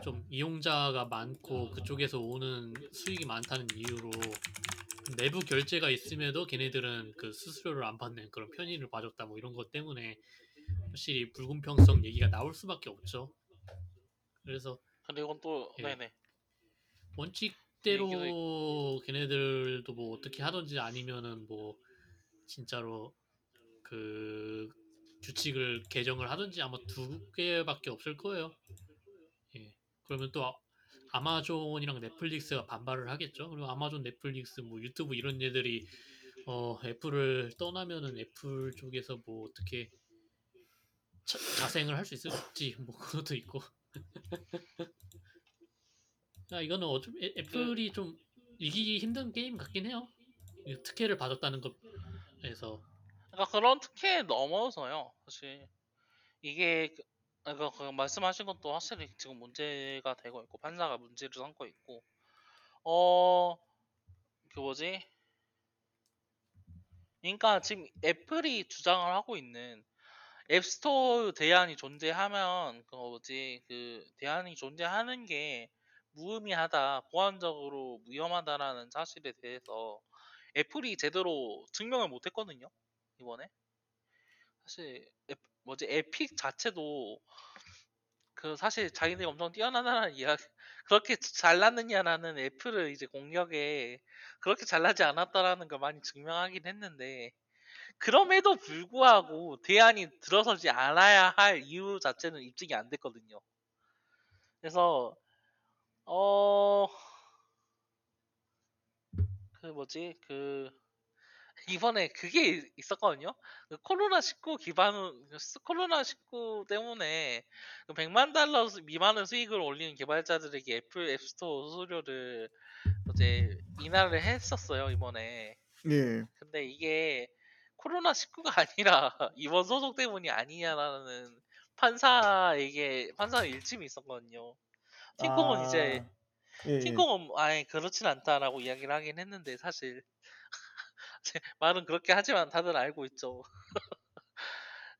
좀 이용자가 많고 그쪽에서 오는 수익이 많다는 이유로 내부 결제가 있음에도 걔네들은 그 수수료를 안 받는 그런 편의를 봐줬다 뭐 이런 것 때문에 확실히 불공평성 얘기가 나올 수밖에 없죠. 그래서 근데 이건 또 예. 네네 원칙대로 걔네들도 뭐 어떻게 하던지 아니면은 뭐 진짜로 그 규칙을 개정을 하든지 아마 두 개밖에 없을 거예요. 예. 그러면 또 아- 아마존이랑 넷플릭스가 반발을 하겠죠. 그리고 아마존, 넷플릭스, 뭐 유튜브 이런 애들이 어, 애플을 떠나면은 애플 쪽에서 뭐 어떻게 자, 자생을 할 수 있을지 뭐 그것도 있고. 야, 이거는 어좀 애플이 좀 이기기 힘든 게임 같긴 해요. 이 특혜를 받았다는 것에서 그러니까 그런 특혜에 넘어서요. 사실 이게 그- 그 말씀하신 것도 확실히 지금 문제가 되고 있고 판사가 문제를 삼고 있고. 어 그 뭐지? 그러니까 지금 애플이 주장을 하고 있는 앱스토어 대안이 존재하면 그 뭐지? 그 대안이 존재하는 게 무의미하다 보안적으로 위험하다라는 사실에 대해서 애플이 제대로 증명을 못했거든요 이번에. 사실 앱, 뭐지 에픽 자체도 그 사실 자기들이 엄청 뛰어나다는 이야기 그렇게 잘났느냐라는 애플을 이제 공격에 그렇게 잘나지 않았다라는 걸 많이 증명하긴 했는데 그럼에도 불구하고 대안이 들어서지 않아야 할 이유 자체는 입증이 안 됐거든요. 그래서 어 그 뭐지 그 이번에 그게 있었거든요. 그 코로나 19 기반 코로나 19 때문에 그 100만 달러 수- 미만의 수익을 올리는 개발자들에게 애플 앱스토어 수수료를 이제 인하를 했었어요 이번에. 예. 근데 이게 코로나 19가 아니라 이번 소송 때문이 아니냐라는 판사에게 판사 일침이 있었거든요. 이제 아, 예, 예. 팅콩은 아예 그렇진 않다라고 이야기를 하긴 했는데 사실 말은 그렇게 하지만 다들 알고 있죠.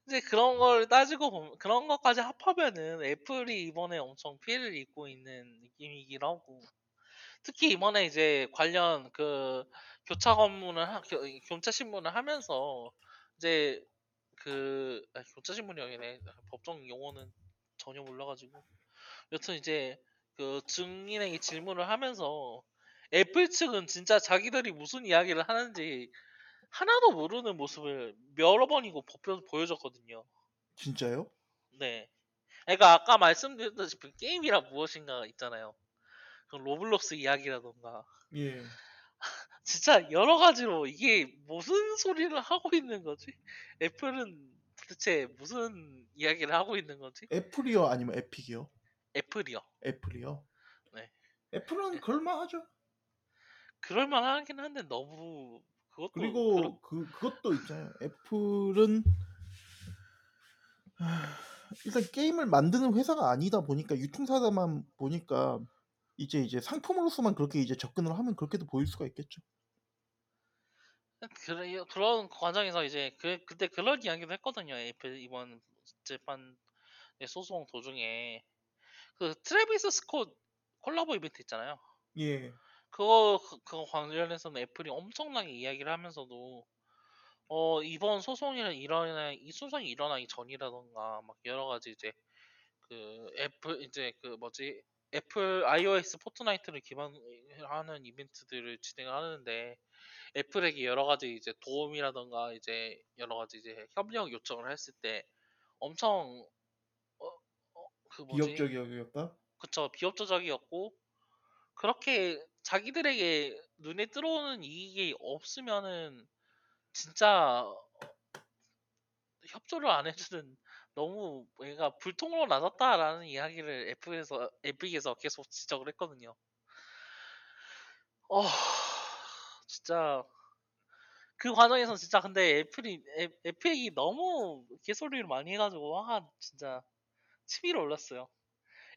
이제 그런 걸 따지고 보면 그런 것까지 합하면은 애플이 이번에 엄청 피해를 입고 있는 느낌이긴 하고 특히 이번에 이제 관련 그 교차 검문을 하, 교, 교차 신문을 하면서 이제 그 아, 교차 신문이 아니네 법정 용어는 전혀 몰라가지고 여튼 이제 그 증인에게 질문을 하면서 애플 측은 진짜 자기들이 무슨 이야기를 하는지 하나도 모르는 모습을 여러 번이고 보여- 보여줬거든요. 진짜요? 네. 그러니까 아까 말씀드렸다시피 게임이란 무엇인가 있잖아요. 그 로블록스 이야기라던가 예. 진짜 여러 가지로 이게 무슨 소리를 하고 있는 거지? 애플은 도대체 무슨 이야기를 하고 있는 거지? 애플이요 아니면 에픽이요? 애플이요. 애플이요. 네. 애플은 걸만하죠. 그럴 만 하긴 한데 너무 그것도 그리고 그렇- 그 그것도 있잖아요. 애플은 하, 일단 게임을 만드는 회사가 아니다 보니까 유통사다만 보니까 이제 이제 상품으로서만 그렇게 이제 접근을 하면 그렇게도 보일 수가 있겠죠. 그래, 그런 과정에서 이제 그 그때 그런 이야기도 했거든요. 애플 이번 재판 소송 도중에 그 트래비스 스콧 콜라보 이벤트 있잖아요. 예. 그거 그- 관련해서는 애플이 엄청나게 이야기를 하면서도 어 이번 소송이 일어나 이 소송이 일어나기 전이라던가 막 여러 가지 이제 그 애플 이제 그 뭐지? 애플 iOS 포트나이트를 기반하는 이벤트들을 진행하는데 애플에게 여러 가지 이제 도움이라던가 이제 여러 가지 이제 협력 요청을 했을 때 엄청 어, 어, 그 뭐지? 비협적이었다. 그쵸. 비협조적이었고 그렇게 자기들에게 눈에 들어오는 이익이 없으면은 진짜 협조를 안 해주는 너무 얘가 불통으로 나섰다라는 이야기를 애플에서 에픽에서 계속 지적을 했거든요. 어 진짜 그 과정에서 진짜 근데 애플이 애, 에픽이 너무 개소리를 많이 해가지고 와 진짜 치밀어 올랐어요.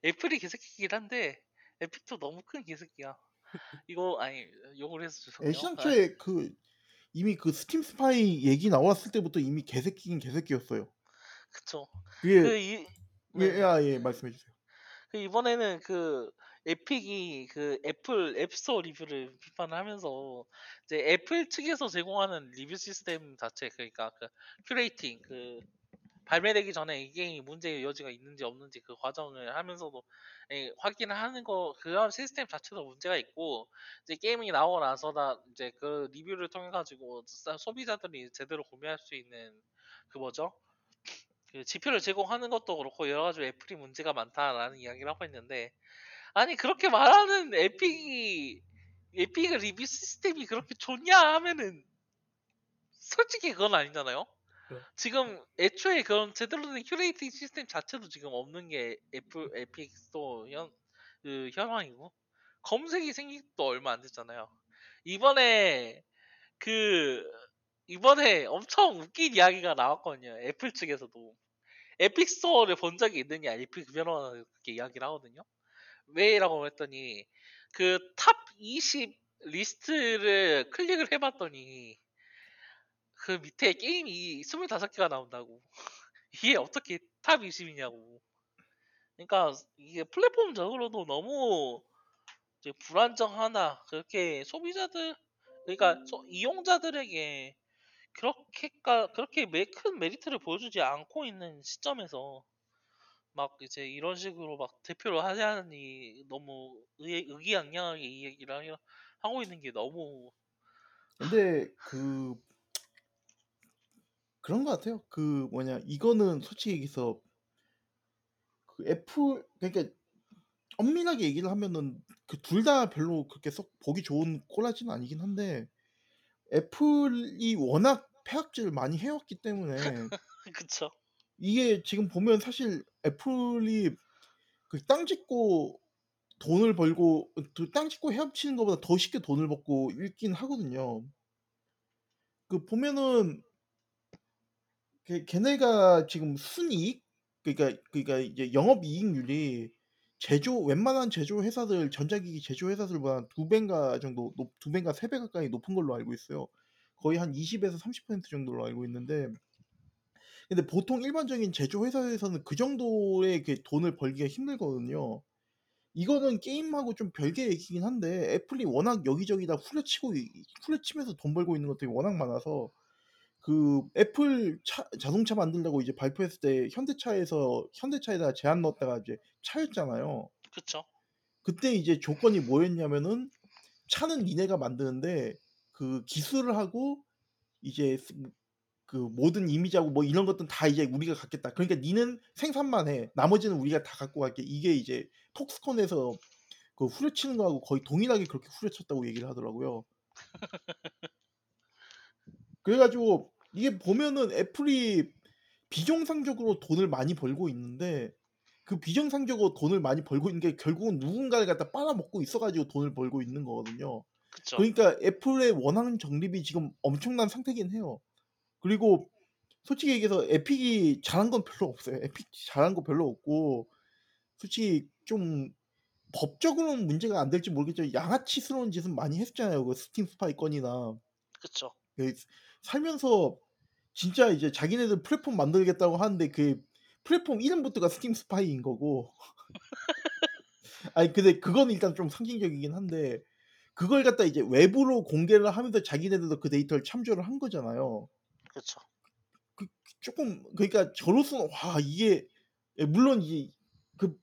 애플이 개새끼긴 한데 에픽도 너무 큰 개새끼야. 이거 아니 욕을 해서 죄송해요. 애시당초에 그 이미 그 스팀 스파이 얘기 나왔을 때부터 이미 개새끼긴 개새끼였어요. 그쵸. 그게 그 이, 네. 예, 아, 예, 말씀해 주세요. 그 이번에는 그 에픽이 그 애플 앱스토어 리뷰를 비판을 하면서 이제 애플 측에서 제공하는 리뷰 시스템 자체 그러니까 그 curating 그 발매되기 전에 이 게임이 문제의 여지가 있는지 없는지 그 과정을 하면서도 예, 확인을 하는 거 그런 시스템 자체도 문제가 있고 이제 게임이 나오고 나서다 이제 그 리뷰를 통해 가지고 소비자들이 제대로 구매할 수 있는 그 뭐죠 그 지표를 제공하는 것도 그렇고 여러 가지 애플이 문제가 많다라는 이야기를 하고 있는데 아니 그렇게 말하는 에픽이 에픽의 리뷰 시스템이 그렇게 좋냐 하면은 솔직히 그건 아니잖아요. 그래요. 지금 애초에 그런 제대로 된 curating 시스템 자체도 지금 없는 게 애플 에픽 스토어 현, 그 현황이고 검색이 생긴 것도 얼마 안 됐잖아요. 이번에 그 이번에 엄청 웃긴 이야기가 나왔거든요. 애플 측에서도 에픽 스토어를 본 적이 있느냐 에픽 변호사가 그렇게 이야기를 하거든요. 왜라고 했더니 그 top 20 리스트를 클릭을 해봤더니 그 밑에 게임이 25개가 나온다고. 이게 어떻게 top 20이냐고. 그러니까 이게 플랫폼적으로도 너무 이제 불안정하다. 그렇게 소비자들, 그러니까 소- 이용자들에게 그렇게까 그렇게 매- 큰 메리트를 보여주지 않고 있는 시점에서 막 이제 이런 식으로 막 대표를 하자니 너무 의, 의기양양하게 이 얘기를 하- 하고 있는 게 너무 근데 그 그런 것 같아요. 그 뭐냐 이거는 솔직히 얘기해서 그 애플 그러니까 엄밀하게 얘기를 하면은 그 둘 다 별로 그렇게 썩 보기 좋은 꼬라지는 아니긴 한데 애플이 워낙 폐악질을 많이 해왔기 때문에 그쵸. 이게 지금 보면 사실 애플이 그 땅 짓고 돈을 벌고 그 땅 짓고 헤엄치는 것보다 더 쉽게 돈을 벌고 있긴 하거든요. 그 보면은 걔- 걔네가 지금 순이익 그러니까 그러니까 이제 영업 이익률이 제조 웬만한 제조 회사들 전자기기 제조 회사들보다 두 배인가 정도 높, 두 배인가 세 배 가까이 높은 걸로 알고 있어요. 거의 한 20에서 30% 정도로 알고 있는데 근데 보통 일반적인 제조 회사에서는 그 정도의 그 돈을 벌기가 힘들거든요. 이거는 게임하고 좀 별개 얘기긴 한데 애플이 워낙 여기저기 다 후려치고 이- 후려치면서 돈 벌고 있는 것들이 워낙 많아서 그 애플 차, 자동차 만들려고 이제 발표했을 때 현대차에서 현대차에다가 제안 넣었다가 이제 차였잖아요. 그쵸. 그때 이제 조건이 뭐였냐면은 차는 니네가 만드는데 그 기술을 하고 이제 스- 그 모든 이미지하고 뭐 이런 것들은 다 이제 우리가 갖겠다. 그러니까 니는 생산만 해. 나머지는 우리가 다 갖고 갈게. 이게 이제 톡스콘에서 그 후려치는 거하고 거의 동일하게 그렇게 후려쳤다고 얘기를 하더라고요. 그래가지고 이게 보면은 애플이 비정상적으로 돈을 많이 벌고 있는데 그 비정상적으로 돈을 많이 벌고 있는 게 결국은 누군가를 갖다 빨아먹고 있어가지고 돈을 벌고 있는 거거든요. 그쵸. 그러니까 애플의 원하는 적립이 지금 엄청난 상태긴 해요. 그리고 솔직히 얘기해서 에픽이 잘한 건 별로 없어요. 에픽 잘한 거 별로 없고 솔직히 좀 법적으로는 문제가 안 될지 모르겠지만 양아치스러운 짓은 많이 했잖아요. 그 스팀 스파이 건이나 그쵸. 그 살면서 진짜 이제 자기네들 플랫폼 만들겠다고 하는데 그 플랫폼 이름부터가 스팀 스파이인 거고 아니 근데 그건 일단 좀 상징적이긴 한데 그걸 갖다 이제 외부로 공개를 하면서 자기네들도 그 데이터를 참조를 한 거잖아요. 그쵸. 조금 그러니까 저로서는 와 이게 예, 물론 이 그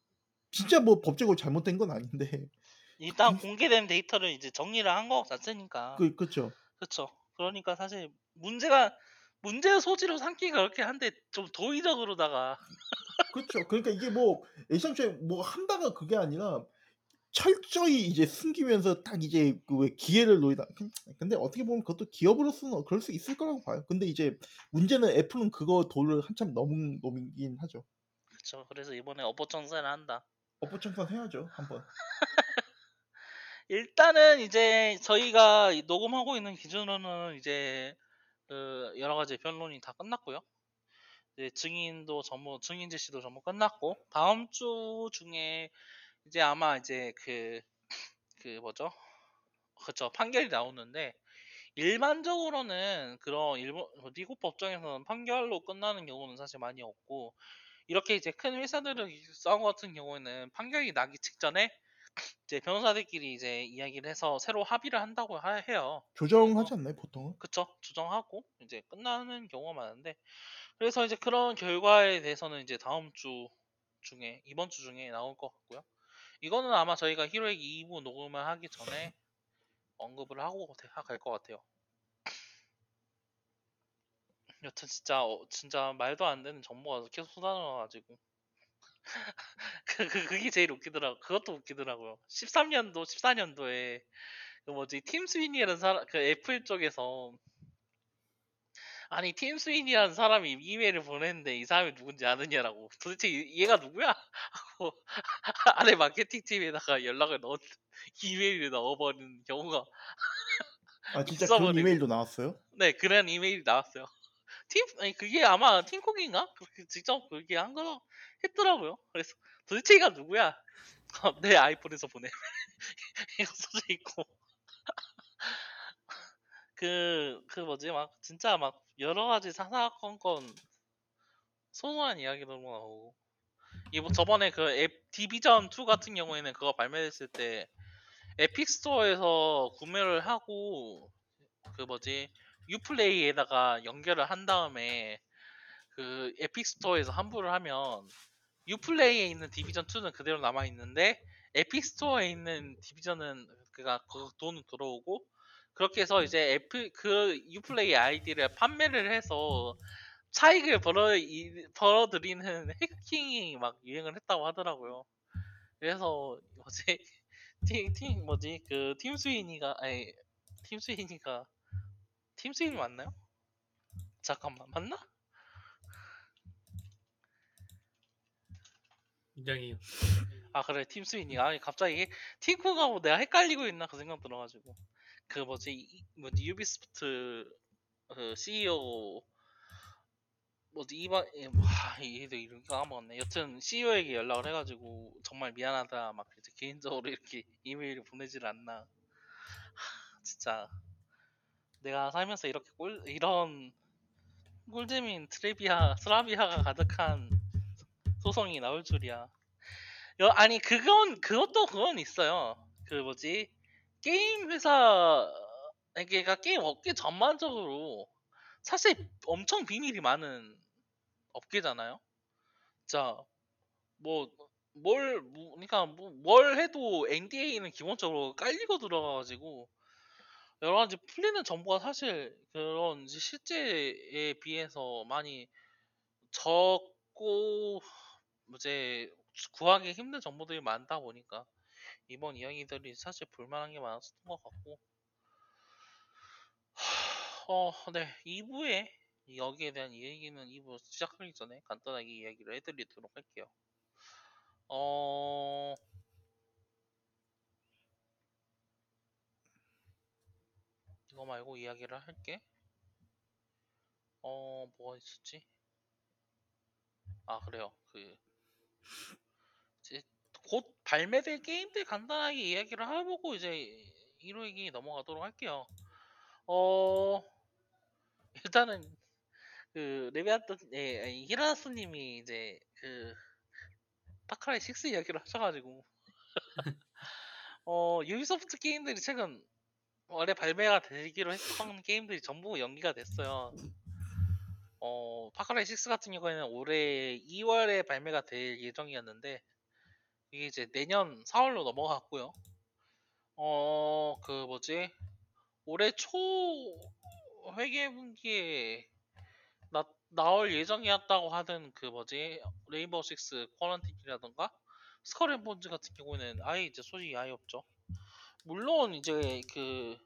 진짜 뭐 법적으로 잘못된 건 아닌데 일단 공개된 데이터를 이제 정리를 한 거 자체니까. 그 그렇죠. 그쵸. 그러니까 사실 문제가 문제의 소지로 삼기가 그렇게 한데 좀 도의적으로다가 그렇죠. 그러니까 이게 뭐 애당초에 뭐 한다가 그게 아니라 철저히 이제 숨기면서 딱 이제 그왜 기회를 노리다. 근데 어떻게 보면 그것도 기업으로서는 그럴 수 있을 거라고 봐요. 근데 이제 문제는 애플은 그거 도를 한참 넘은 놈이긴 하죠. 그쵸. 그래서 이번에 업보청산을 한다. 업보청산 해야죠 한번. 일단은 이제 저희가 이 녹음하고 있는 기준으로는 이제 그 여러 가지 변론이 다 끝났고요. 이제 증인도 전부 증인 제시도 전부 끝났고 다음 주 중에 이제 아마 이제 그그 뭐죠? 그쵸 판결이 나오는데 일반적으로는 그런 일본 미국 법정에서는 판결로 끝나는 경우는 사실 많이 없고 이렇게 이제 큰 회사들을 것 같은 경우에는 판결이 나기 직전에 이제 변호사들끼리 이제 이야기를 해서 새로 합의를 한다고 하- 해요. 조정하지 않나요 보통은? 그쵸? 조정하고 이제 끝나는 경우가 많은데 그래서 이제 그런 결과에 대해서는 이제 다음 주 중에 이번 주 중에 나올 것 같고요. 이거는 아마 저희가 히로액 2부 녹음을 하기 전에 언급을 하고 갈 것 같아요. 여튼 진짜 어, 진짜 말도 안 되는 정보가 계속 쏟아나와가지고 그, 그 그게 제일 웃기더라고. 그것도 웃기더라고요. 13년도 14년도에 그 뭐지 팀 스윈이라는 사람 그 애플 쪽에서 아니 팀 스윈이라는 사람이 이메일을 보냈는데 이 사람이 누군지 아느냐라고 도대체 이- 얘가 누구야 하고 안에 마케팅 팀에다가 연락을 넣은 이메일을 넣어버리는 경우가 아 진짜 그런. 이메일도 나왔어요? 네 그런 이메일이 나왔어요. 팀 아니 그게 아마 팀쿡인가 그렇게 직접 그렇게 한 거 했더라고요. 그래서 도대체 얘가 누구야? 어, 내 아이폰에서 보내. 이거 써져 있고. 그, 그 뭐지, 막, 진짜 막, 여러 가지 사사건건, 소소한 이야기도 나오고. 이번, 저번에 그 앱, 디비전 2 같은 경우에는 그거 발매됐을 때, 에픽 스토어에서 구매를 하고, 그 뭐지, 유플레이에다가 연결을 한 다음에, 그 에픽 스토어에서 환불을 하면, 유플레이에 있는 디비전 2는 그대로 남아 있는데, 에픽 스토어에 있는 디비전은 그가 그 돈은 들어오고 그렇게 해서 이제 애플 그 유플레이 아이디를 판매를 해서 차익을 벌어 이- 벌어들이는 해킹이 막 유행을 했다고 하더라고요. 그래서 뭐지 팀, 팀 뭐지 그 팀 스위니가 아니 팀 스위니가 팀 스위니 맞나요? 잠깐만 맞나? 굉장히 아 그래. 팀 스위니 아니 갑자기 팀 쿡가 뭐 내가 헷갈리고 있나 그 생각 들어가지고. 그 뭐지? 이- 뭐지? 유비소프트 그 CEO 뭐지? 이번 이- 와 얘도 이름 까먹었네. 여튼 CEO에게 연락을 해가지고 정말 미안하다. 막 이제 개인적으로 이렇게 이메일을 보내질 않나. 하, 진짜. 내가 살면서 이렇게 꿀 이런 꿀잼인 트레비아 스라비아가 가득한 소송이 나올 줄이야 여, 아니 그건 그것도 그건 있어요. 그 뭐지 게임 회사 그러니까 게임 업계 전반적으로 사실 엄청 비밀이 많은 업계잖아요. 자, 뭐, 뭘, 뭐, 그러니까 뭐, 뭘 해도 NDA는 기본적으로 깔리고 들어가가지고 여러 가지 풀리는 정보가 사실 그런 실제에 비해서 많이 적고 이제 구하기 힘든 정보들이 많다 보니까 이번 이야기들이 사실 볼만한 게 많았던 것 같고 어, 네 2부에 여기에 대한 이야기는 2부 시작하기 전에 간단하게 이야기를 해드리도록 할게요. 어, 이거 말고 이야기를 할게. 어, 뭐가 있었지? 아, 그래요. 그, 이제 곧 발매될 게임들 간단하게 이야기를 해보고 이제 1호 얘기 넘어가도록 할게요. 어, 일단은 그 레비아트, 예, 히라스님이 이제 그 파크라이 6 이야기를 하셔가지고 어 유비소프트 게임들이 최근 원래 발매가 되기로 했던 게임들이 전부 연기가 됐어요. 어 파크라이 6 같은 경우에는 올해 2월에 발매가 될 예정이었는데 이게 이제 내년 4월로 넘어갔고요. 어 그 뭐지 올해 초 회계분기에 나, 나올 예정이었다고 하던 그 뭐지 레인보우 식스 쿼런틴이라던가 스컬 앤 본즈 같은 경우에는 아예 이제 소식이 아예 없죠. 물론 이제 그,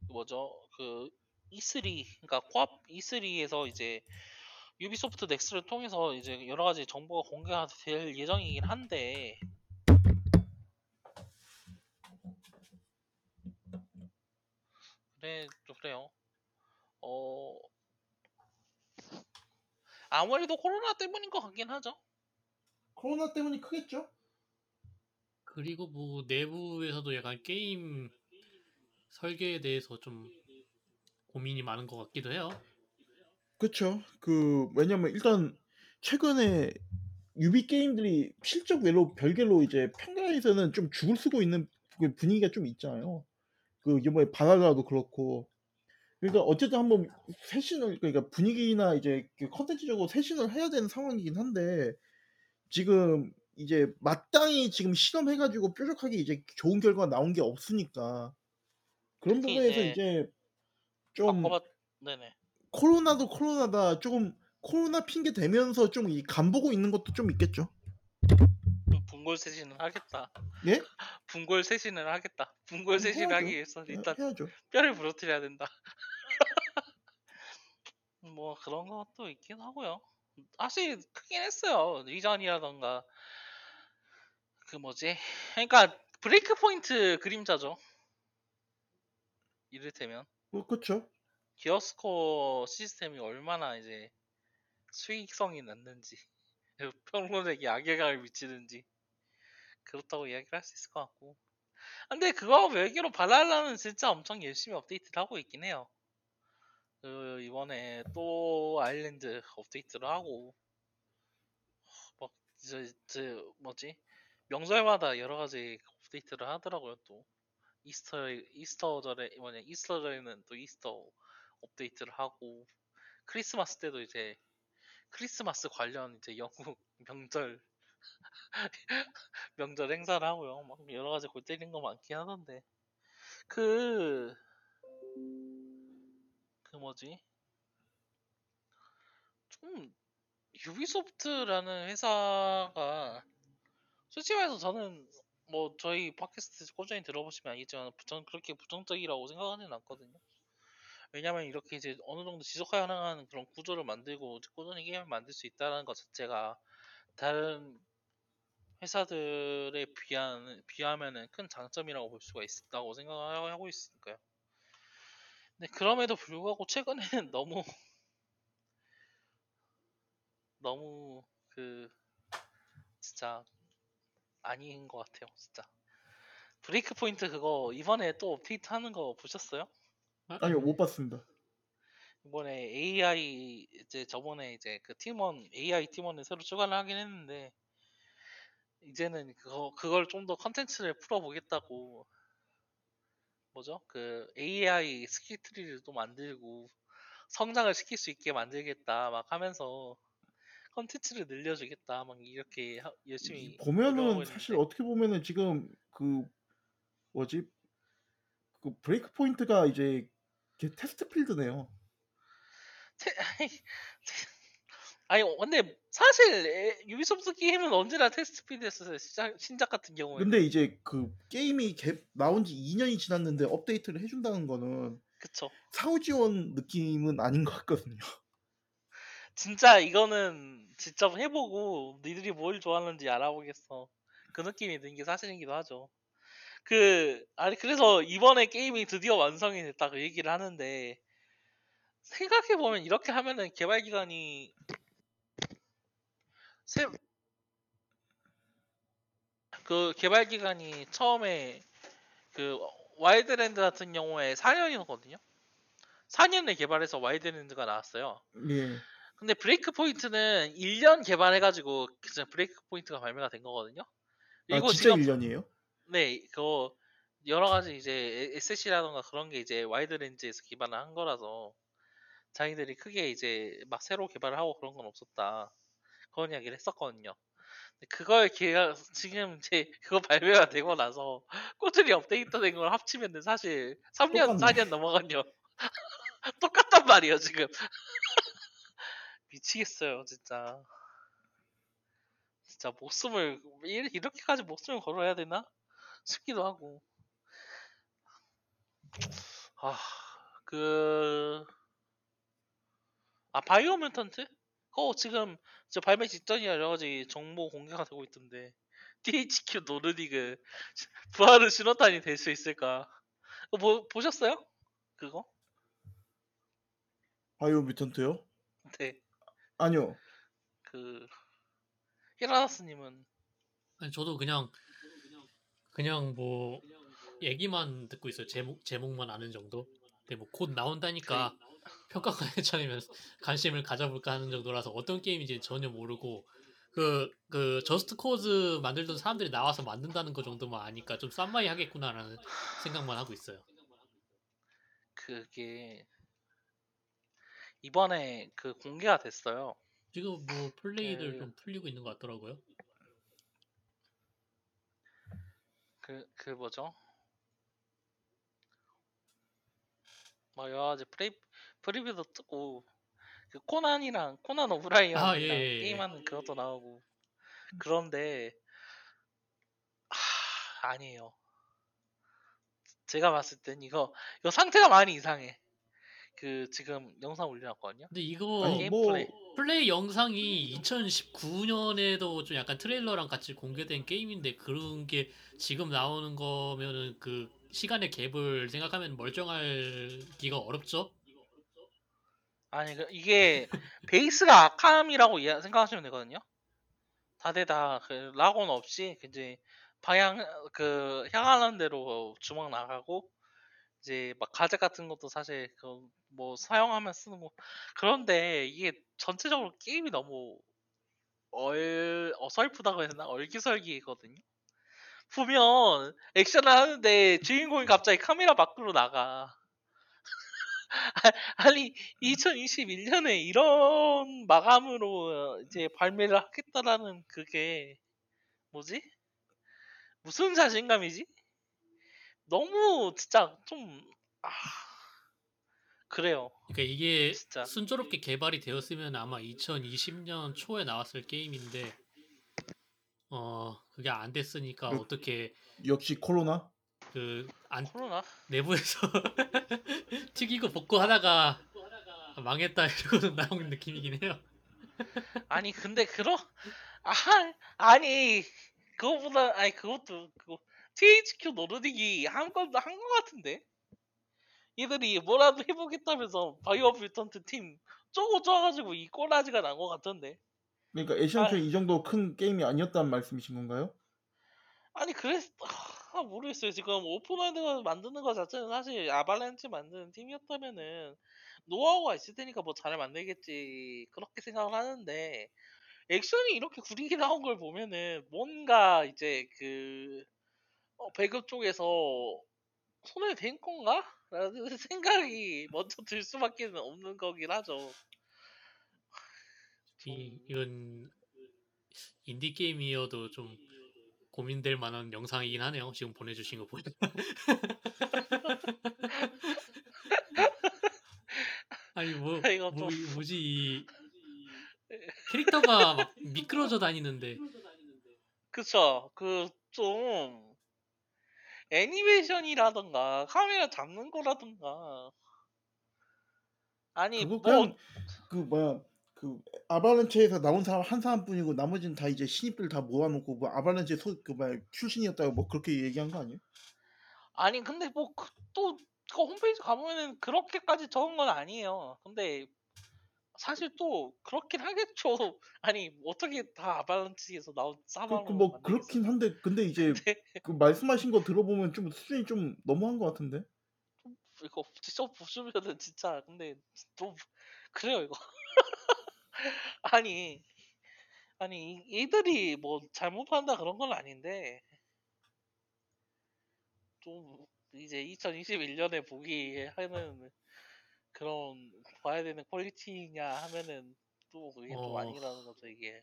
그 뭐죠 그 E3 그러니까 코앞 E3에서 이제 유비소프트 넥스를 통해서 이제 여러 가지 정보가 공개가 될 예정이긴 한데 그래 또 그래요. 어 아무래도 코로나 때문인 것 같긴 하죠. 코로나 때문이 크겠죠? 그리고 뭐 내부에서도 약간 게임 설계에 대해서 좀 고민이 많은 것 같기도 해요. 그쵸. 그 왜냐면 일단 최근에 유비 게임들이 실적 외로 별개로 이제 평가에서는 좀 죽을 쓰고 있는 그 분위기가 좀 있잖아요. 그 이번에 바나나도 그렇고. 그러니까 어쨌든 한번 쇄신을 그러니까 분위기나 이제 그 컨텐츠적으로 쇄신을 해야 되는 상황이긴 한데 지금 이제 마땅히 지금 실험해가지고 뾰족하게 이제 좋은 결과가 나온 게 없으니까 그런 부분에서 이제 이제 좀 바꿔봤 네네 코로나도 코로나다 조금 코로나 핑계 대면서 좀 이 간 보고 있는 것도 좀 있겠죠. 분골 쇄신을 하겠다. 예? 분골 쇄신을 하겠다. 분골 쇄신을 해야죠. 하기 위해서 해- 일단 해야죠. 뼈를 부러뜨려야 된다. 뭐 그런 것도 있긴 하고요. 사실 크긴 했어요. 리전이라던가 그 뭐지? 그러니까 브레이크 포인트 그림자죠. 이를테면 뭐 그렇죠. 기어스코어 시스템이 얼마나 이제 수익성이 났는지 평론에게 악영향을 미치는지 그렇다고 이야기를 할 수 있을 것 같고. 근데 그거하고 별개로 발랄라는 진짜 엄청 열심히 업데이트를 하고 있긴 해요. 그 이번에 또 아일랜드 업데이트를 하고 막 저, 저 뭐지? 명절마다 여러 가지 업데이트를 하더라고요 또 Easter Easter절에 뭐냐 Easter절에는 또 Easter 업데이트를 하고 크리스마스 때도 이제 크리스마스 관련 이제 영국 명절 명절 행사를 하고요. 막 여러 가지 골 때리는 거 많긴 하던데 그 그 뭐지 좀 유비소프트라는 회사가 솔직히 말해서 저는 뭐 저희 팟캐스트 꾸준히 들어보시면 알겠지만 저는 그렇게 부정적이라고 생각하지는 않거든요. 왜냐면 이렇게 이제 어느 정도 지속 가능한 그런 구조를 만들고 꾸준히 게임을 만들 수 있다는 것 자체가 다른 회사들에 비한 비하면은 큰 장점이라고 볼 수가 있다고 생각하고 있으니까요. 근데 그럼에도 불구하고 최근에는 너무 너무 그 진짜 아닌 것 같아요, 진짜. 브레이크 포인트 그거 이번에 또 업데이트 하는 거 보셨어요? 아니요 못 봤습니다. 이번에 AI 이제 저번에 이제 그 팀원 AI 팀원을 새로 추가를 하긴 했는데 이제는 그거 그걸 좀 더 컨텐츠를 풀어보겠다고 뭐죠? 그 AI skill tree를 또 만들고 성장을 시킬 수 있게 만들겠다 막 하면서 컨텐츠를 늘려주겠다 막 이렇게 하- 열심히 보면은 사실 어떻게 보면은 지금 그 뭐지? 그 브레이크 포인트가 이제 test field네요. 테- 아니 근데 사실 에- 유비소프트 게임은 언제나 테스트 필드였어요. 신작 같은 경우에는. 근데 이제 그 게임이 개, 나온 지 2년이 지났는데 업데이트를 해준다는 거는 그쵸. 사후 지원 느낌은 아닌 것 같거든요. 진짜 이거는 직접 해보고 니들이 뭘 좋아하는지 알아보겠어. 그 느낌이 든 게 사실이기도 하죠. 그 아니 그래서 이번에 게임이 드디어 완성이 됐다 그 얘기를 하는데 생각해 보면 이렇게 하면은 개발 기간이 세... 그 개발 기간이 처음에 그 와일드랜드 같은 경우에 4년이거든요. 4년에 개발해서 와일드랜드가 나왔어요. 예. 근데 브레이크 포인트는 1년 개발해가지고 그냥 브레이크 포인트가 발매가 된 거거든요. 아 그리고 진짜 지금 1년이에요? 네 그거 여러 가지 이제 SC라던가 그런 게 이제 와이드 렌즈에서 기반을 한 거라서 자기들이 크게 이제 막 새로 개발을 하고 그런 건 없었다 그런 이야기를 했었거든요. 그걸 기회가 지금 이제 그거 발매가 되고 나서 꾸준히 업데이트 된 걸 합치면은 사실 3년 똑같네. 4년 넘어간요. 똑같단 말이에요 지금. 미치겠어요 진짜. 진짜 목숨을 이- 이렇게까지 목숨을 걸어야 되나? 싶기도 하고. 아 그 아 바이오 뮤턴트 그거 지금 저 발매 직전이라 여러 가지 정보 공개가 되고 있던데. THQ 노르디그 부활의 신호탄이 될 수 있을까? 보, 보셨어요? 그거? 바이오 뮤턴트요? 네 아니요. 그 히라나스님은 아니 저도 그냥 그냥 뭐 얘기만 듣고 있어요. 제목 제목만 아는 정도. 근데 뭐 곧 나온다니까 평가가 괜찮으면 관심을 가져볼까 하는 정도라서 어떤 게임인지 전혀 모르고 그 그 저스트 코즈 만들던 사람들이 나와서 만든다는 거 정도만 아니까 좀 쌈마이 하겠구나라는 생각만 하고 있어요. 그게 이번에 그 공개가 됐어요. 지금 뭐 플레이들 그- 좀 풀리고 있는 것 같더라고요. 그, 그 뭐죠? 뭐 여러 가지 프레이, 프리뷰도 뜨고 그 코난이랑 코난 오브라이언이랑 아, 예, 예, 예. 게임하는 그것도 나오고 그런데 하, 아니에요. 제가 봤을 땐 이거 이거 상태가 많이 이상해. 그 지금 영상 올려놨거든요. 근데 이거 아니 뭐 플레이. 플레이 영상이 2019년에도 좀 약간 트레일러랑 같이 공개된 게임인데 그런 게 지금 나오는 거면은 그 시간의 갭을 생각하면 멀쩡하기가 어렵죠? 아니 그 이게 베이스가 아캄이라고 이해- 생각하시면 되거든요. 다들 다그 락온 없이 이제 방향 그 향하는 대로 주먹 나가고 이제 막 가젯 같은 것도 사실 그뭐 사용하면 쓰는 거 그런데 이게 전체적으로 게임이 너무 얼 어설프다고 해야 되나 얼기설기거든요. 보면 액션을 하는데 주인공이 갑자기 카메라 밖으로 나가. 아니 2021년에 이런 마감으로 이제 발매를 하겠다라는 그게 뭐지? 무슨 자신감이지? 너무 진짜 좀 아, 그래요. 그러니까 이게 진짜. 순조롭게 개발이 되었으면 아마 2020년 초에 나왔을 게임인데 어 그게 안 됐으니까 그- 어떻게 역시 코로나 그안 코로나 내부에서 튀기고 볶고 하다가 망했다 이러고 나온 느낌이긴 해요. 아니 근데 그런 아 아니 그거보다 아니 그것도 그거 THQ 노르딕이 한 건도 한거 같은데 얘들이 뭐라도 해보겠다면서 바이오 뮤턴트 팀 쪼고 쪼가지고 이 꼬라지가 난거 같던데 그러니까 애시당초 아. 이 정도 큰 게임이 아니었다는 말씀이신 건가요? 아니 그랬 아, 모르겠어요 지금 open world 만드는 거 자체는 사실 아발란치 만드는 팀이었다면은 노하우가 있을 테니까 뭐 잘 만들겠지 그렇게 생각을 하는데 액션이 이렇게 구리게 나온 걸 보면은 뭔가 이제 그 어, 배급 쪽에서 손을 댄 건가? 라는 생각이 먼저 들 수밖에 없는 거긴 하죠. 이, 좀- 이건 인디 게임이어도 좀 고민될 만한 영상이긴 하네요. 지금 보내주신 거 보니까. 아니 뭐, 이거 뭐 좀- 뭐지 이 캐릭터가 막 미끄러져 다니는데 그쵸. 그 좀 애니메이션이라던가 카메라 잡는 거라던가 아니 뭐 그냥 그 뭐야 그 아바란체에서 나온 사람 한 사람뿐이고 나머지는 다 이제 신입들 다 모아놓고 뭐 아바란체 소그 뭐야 출신이었다고 뭐 그렇게 얘기한 거 아니에요? 아니 근데 뭐또 그 홈페이지 가보면은 그렇게까지 적은 건 아니에요. 근데 사실 또 그렇긴 하겠죠. 아니 어떻게 다 아발란치에서 나온 그, 사방을 그뭐 그렇긴 한데 근데 이제 근데 그 말씀하신 거 들어보면 좀 수준이 좀 너무한 것 같은데. 이거 직접 보시면은 진짜 근데 좀 그래요 이거. 아니 아니 이- 얘들이 뭐 잘못한다 그런 건 아닌데 좀 이제 2021년에 보기 하는 그런 봐야 되는 quality냐 하면은 또 그게 또 어. 아니라는 거죠 이게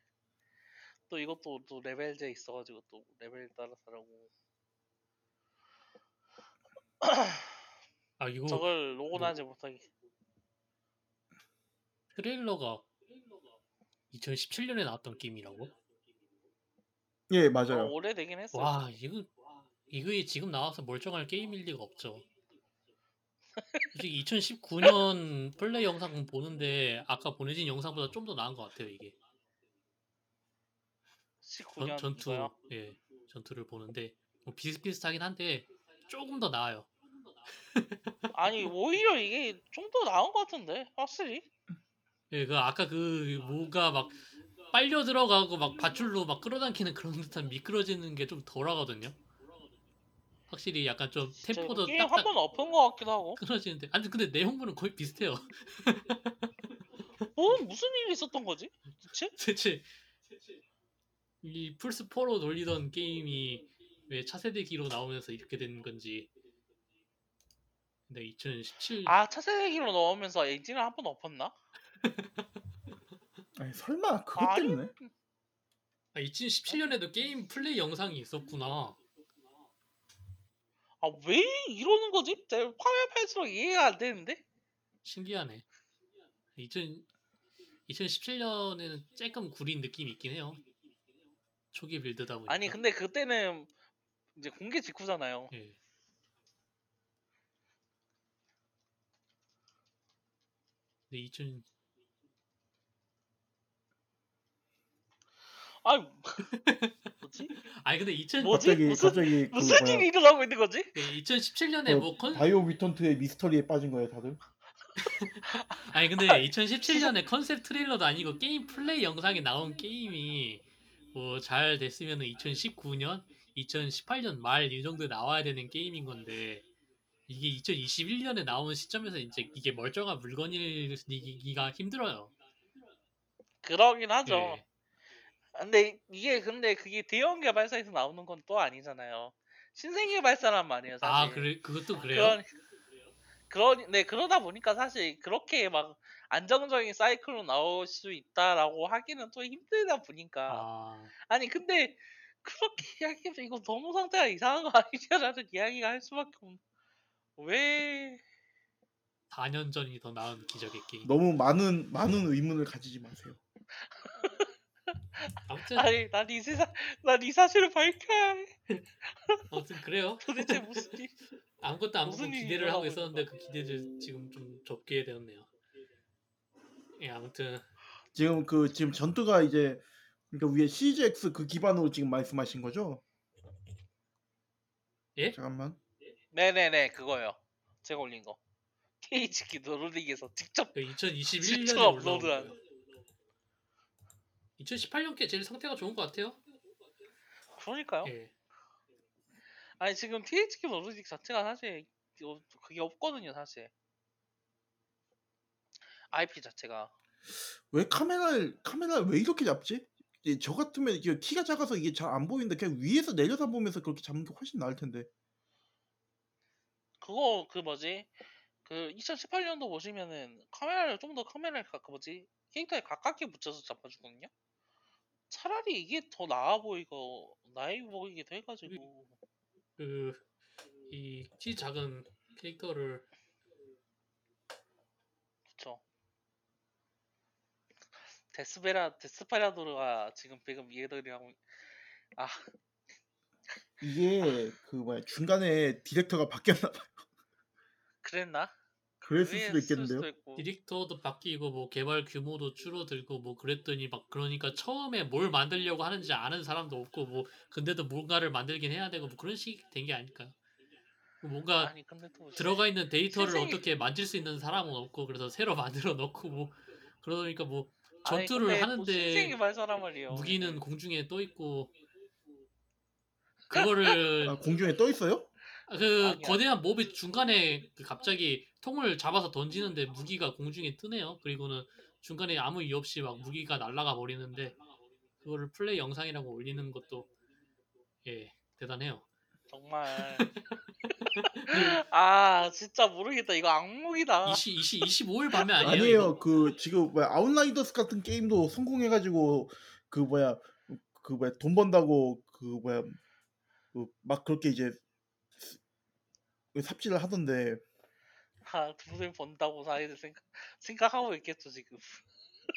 또 이것도 또 레벨제 있어가지고 또 레벨 따라서 다르고 아 이거 저걸 로고 뭐- 나지 못하게 트레일러가 2017년에 나왔던 게임이라고? 예 어, 맞아요. 오래되긴 했어 와 이거 이거에 지금 나와서 멀쩡할 게임일 리가 없죠. 솔직히 2019년 플레이 영상 보는데 아까 보내진 영상보다 좀 더 나은 것 같아요 이게. 전, 19년 전투 이거요? 예 전투를 보는데 뭐 비슷비슷하긴 한데 조금 더 나아요. 아니 오히려 이게 좀 더 나은 것 같은데 확실히 예, 그 아까 그 뭐가 막 빨려 들어가고 막 밧줄로 막 끌어당기는 그런 듯한 미끄러지는 게 좀 덜하거든요. 확실히 약간 좀 템포도 게임 딱딱 한번 엎은 것 같기도 하고 끊어지는데 아니 근데 내용물은 거의 비슷해요. 뭐 무슨 일이 있었던 거지 대체? 대체 이 플스 4로 돌리던 게임이 왜 차세대기로 나오면서 이렇게 된 건지. 근데 2017 아 차세대기로 넣으면서 엔진을 한 번 엎었나? 아니 설마 그것 아니. 때문에? 아, 2017년에도 게임 플레이 영상이 있었구나. 아 왜 이러는 거지? 제가 화면 팔수록 이해가 안 되는데 신기하네. 2000 2017년에는 조금 구린 느낌이 있긴 해요. 초기 빌드다 보니까. 아니 근데 그때는 이제 공개 직후잖아요. 예. 근데 2000 아 뭐지? 아니 근데 2000 뭐지? 갑자기 무슨- 갑자기 그 무슨 뭐야 일이 일어나고 있는 거지? 2017년에 그뭐 컨... 바이오 뮤턴트의 미스터리에 빠진 거예요 다들? 아니 근데 2017년에 컨셉 트레일러도 아니고 게임 플레이 영상에 나온 게임이 뭐 잘 됐으면 2019년, 2018년 말 이 정도에 나와야 되는 게임인 건데 이게 2021년에 나온 시점에서 이제 이게 멀쩡한 물건이기가 힘들어요. 그러긴 하죠. 예. 근데 이게 근데 그게 대형 개발사에서 나오는 건 또 아니잖아요. 신생 개발사란 말이에요, 사실. 아 그래 그것도 그래요? 그런 그런 네 그러다 보니까 사실 그렇게 막 안정적인 사이클로 나올 수 있다라고 하기는 또 힘들다 보니까 아 아니 근데 그렇게 이야기해서 이거 너무 상태가 이상한 거 아니냐라는 이야기가 할 수밖에 없는 왜 4년 전이 더 나은 기적의 게임. 너무 많은 많은 의문을 가지지 마세요. 아무튼 아니 난 이 세상 난이 사실을 밝혀야 해 아무튼 그래요. 도대체 무슨 일 아무것도 안 무슨 보고 기대를 하고 있었는데 그 기대를 지금 좀 접게 되었네요. 예 아무튼 지금 그 지금 전투가 이제 그러니까 위에 CGX 그 기반으로 지금 말씀하신 거죠? 예? 잠깐만. 네네네 그거요 제가 올린 거 KH키 노르딕에서 직접 그 2021년에 직접 올라온 업로드한. 거예요. 2018년께 제일 상태가 좋은 것 같아요. 그러니까요 예. 아니 지금 THQ 노르딕 자체가 사실 어, 그게 없거든요 사실 IP 자체가 왜 카메라를 카메라를 왜 이렇게 잡지? 저 같으면 이게 키가 작아서 이게 잘 안 보이는데 그냥 위에서 내려다 보면서 그렇게 잡는 게 훨씬 나을 텐데. 그거 그 뭐지 그 2018년도 보시면은 카메라를 좀 더 카메라를 가, 그 뭐지 캐릭터에 가깝게 붙여서 잡아주거든요 차라리 이게 더 나아 보이고 나이 보이기도 해가지고 그이 키 작은 캐릭터를 그쵸 데스베라 데스파라도르가 지금 지금 얘들이랑 아 이게 그 뭐야 중간에 디렉터가 바뀌었나 봐. 그랬나? 그랬을 수도 있겠는데요. 디렉터도 바뀌고 뭐 개발 규모도 줄어들고 뭐 그랬더니 막 그러니까 처음에 뭘 만들려고 하는지 아는 사람도 없고 뭐 근데도 뭔가를 만들긴 해야 되고 뭐 그런 식이 된 게 아닐까요? 뭔가 아니 근데 또 들어가 있는 데이터를 실생이- 어떻게 만질 수 있는 사람은 없고 그래서 새로 만들어 놓고 뭐 그러니까 뭐 아니, 전투를 근데 또 하는데 말이에요. 무기는 공중에 떠 있고 그거를 아, 공중에 떠 있어요? 그 아니야. 거대한 몹이 중간에 그 갑자기 통을 잡아서 던지는데 무기가 공중에 뜨네요. 그리고는 중간에 아무 이유 없이 막 무기가 날아가 버리는데 그거를 플레이 영상이라고 올리는 것도 예 대단해요. 정말 아 진짜 모르겠다. 이거 악몽이다. 20, 20, 25일 밤에 아니에요? 아니에요. 이거? 그 지금 뭐야 아웃라이더스 같은 게임도 성공해가지고 그 뭐야 그 뭐야 돈 번다고 그 뭐야 그 막 그렇게 이제 삽질을 하던데 아 돈을 번다고 사이들 생각 생각하고 있겠죠 지금.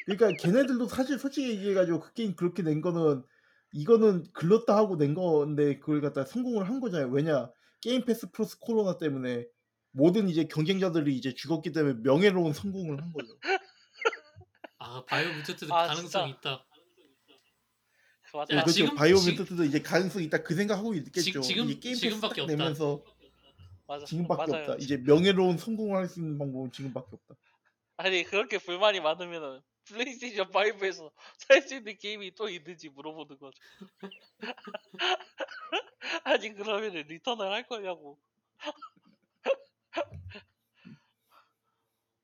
그러니까 걔네들도 사실 솔직히 얘기해가지고 그 게임 그렇게 낸 거는 이거는 글렀다 하고 낸 건데 그걸 갖다 성공을 한 거잖아요. 왜냐 게임 패스 플러스 코로나 때문에 모든 이제 경쟁자들이 이제 죽었기 때문에 명예로운 성공을 한 거죠. 아 바이오 뮤턴트도 아, 가능성이 진짜. 있다. 맞다. 야, 그렇죠. 지금- 바이오 뮤턴트도 이제 가능성이 있다 그 생각하고 있겠죠. 지- 지금- 이게 게임 패스 지금밖에 딱 없다. 내면서 맞아. 지금밖에 맞아요. 없다. 이제 명예로운 성공을 할 수 있는 방법은 지금밖에 없다. 아니 그렇게 불만이 많으면은 플레이스테이션 5에서 살 수 있는 게임이 또 있는지 물어보는 거죠. 아니 그러면은 리터널 할 거냐고.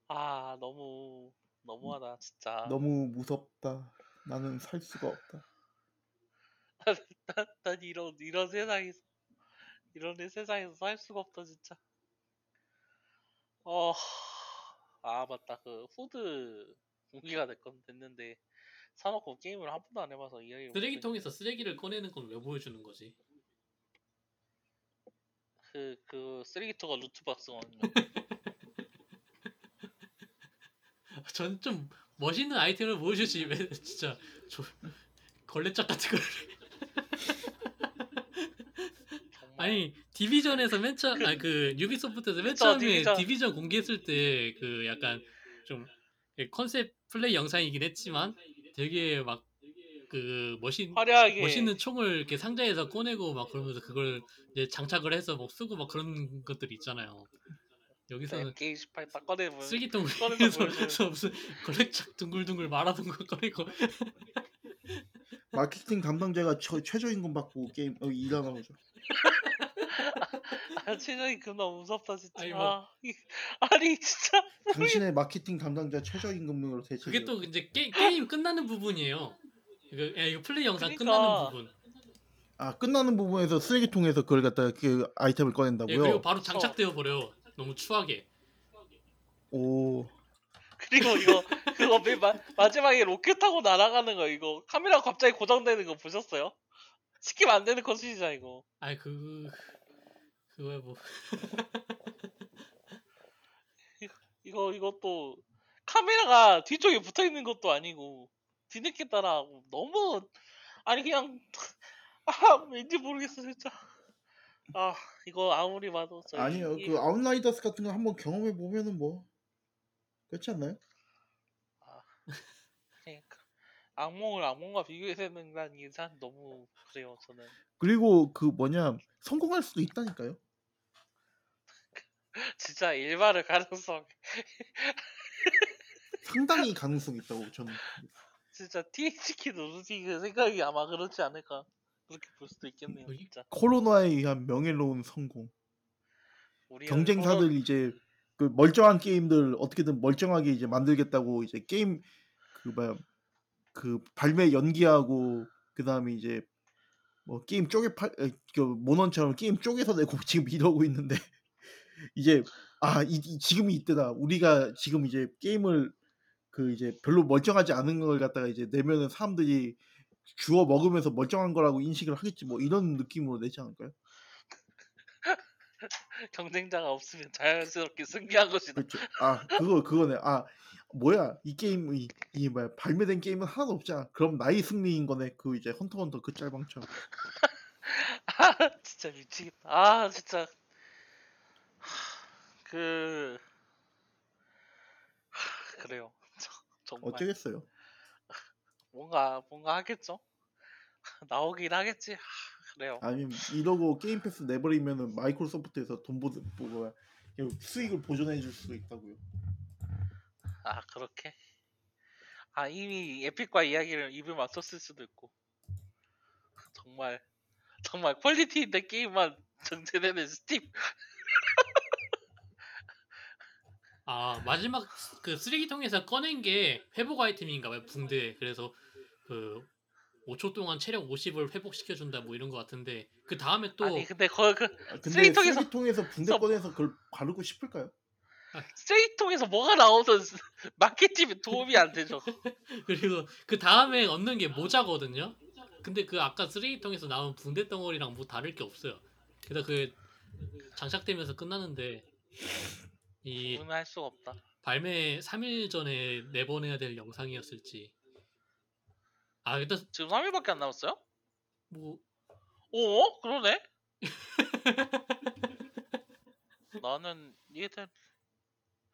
아 너무 너무하다 진짜. 너무 무섭다. 나는 살 수가 없다. 난, 난 이런 이런 세상에서 이런 내 세상에서 살 수가 없다 진짜. 어, 아 맞다 그 후드 공개가 됐건 됐는데 사놓고 게임을 한 번도 안 해봐서 못해. 쓰레기통에서 쓰레기를 꺼내는 건 왜 보여주는 거지? 그, 그 쓰레기통가 루트박스거든요. 전좀 멋있는 아이템을 보여주지 왜 진짜 저 걸레짝 같은 걸 정말. 아니 디비전에서 맨 처음 아니 그 유비소프트에서 맨 그쵸, 처음에 디비전. 디비전. 공개했을 때 그 약간 좀 컨셉 플레이 영상이긴 했지만 되게 막 그 멋있 화려하게 멋있는 총을 이렇게 상자에서 꺼내고 막 그러면서 그걸 이제 장착을 해서 뭐 쓰고 막 그런 것들이 있잖아요. 여기서는 MK18 딱 꺼내보면 쓰레기통 꺼내서 무슨 걸레짝 둥글둥글 말아둔 거 꺼내고 마케팅 담당자가 처, 최저임금 받고 게임 어, 일하나 보죠. 아 최저이 그나 무섭다 진짜. 아니, 뭐. 아, 이- 아니 진짜 당신의 마케팅 담당자 최저임금으로 대체. 그게 또 이제 게, 게임 끝나는 부분이에요. 이거, 야, 이거 플레이 영상 그러니까. 끝나는 부분. 아 끝나는 부분에서 쓰레기통에서 그걸 갖다가 그 아이템을 예, 꺼낸다고요? 그리고 바로 장착되어 버려. 너무 추하게. 오 그리고 이거 그거 맨 마, 마지막에 로켓 타고 날아가는 거 이거 카메라 갑자기 고장되는 거 보셨어요? skip 안 되는 컷이잖아 이거. 아이 그 그거야 뭐. 이거 이것도 카메라가 뒤쪽에 붙어 있는 것도 아니고 뒤늦게 따라하고 너무 아니 그냥 아 왠지 모르겠어 진짜. 아 이거 아무리 봐도 저 아니요 이- 그 아웃라이더스 같은 거 한번 경험해 보면은 뭐 그렇지 않나요? 그러니까 악몽을 악몽과 비교해서는 이게 참 너무 그래요 저는. 그리고 그 뭐냐 성공할 수도 있다니까요. 진짜 일말의 가능성 상당히 가능성이 있다고 저는. 진짜 THQ 노르디 그 생각이 아마 그렇지 않을까 그렇게 볼 수도 있겠네요? 진짜 코로나에 의한 명예로운 성공. 경쟁사들 이제 그 멀쩡한 게임들 어떻게든 멀쩡하게 이제 만들겠다고 이제 게임 그 뭐야 그 발매 연기하고 그 다음에 이제 뭐 게임 쪼개 팔그 모넌처럼 게임 쪼개서 내고 지금 이러고 있는데 이제 아 이, 이- 지금이 이때다 우리가 지금 이제 게임을 그 이제 별로 멀쩡하지 않은 걸 갖다가 이제 내면은 사람들이 주워 먹으면서 멀쩡한 거라고 인식을 하겠지 뭐 이런 느낌으로 내지 않을까요? 경쟁자가 없으면 자연스럽게 승리한 것이다 그렇죠. 아 그거 그거네. 아 뭐야 이 게임 이 이 뭐야 발매된 게임은 하나도 없잖아. 그럼 나의 승리인 거네. 그 이제 헌터헌터 그 짤방처럼. 아 진짜 미치겠다 아 진짜 하, 그 하, 그래요. 저- 정말. 어쩌겠어요. 뭔가 뭔가 하겠죠? 나오긴 하겠지? 하, 그래요. 아니면 이러고 게임 패스 내버리면은 마이크로소프트에서 돈 보뭐 뭐야. 이거 수익을 보존해 줄 수도 있다고요. 아 그렇게? 아 이미 에픽과 이야기를 입을 맞췄을 수도 있고. 정말 정말 quality 있는 게임만 정제되는 스팀 아 마지막 그 쓰레기통에서 꺼낸 게 회복 아이템인가 봐요 붕대. 그래서 그 5초 동안 체력 50을 회복시켜 준다 뭐 이런 거 같은데 그 다음에 또 아니 근데 거그 아, 근데 쓰레기통에서- 쓰레기통에서 붕대 서- 꺼내서 그걸 바르고 싶을까요? 쓰레기통에서 뭐가 나오든 마케팅에 도움이 안 되죠 그리고 그 다음에 얻는 게 모자거든요. 근데 그 아까 쓰레기통에서 나온 붕대 덩어리랑 뭐 다를 게 없어요. 그래서 그 장착되면서 끝나는데 이 구분할 수가 없다 발매 3일 전에 내보내야 될 영상이었을지. 아 일단 지금 3일밖에 안 남았어요? 뭐 어? 그러네? 나는 얘들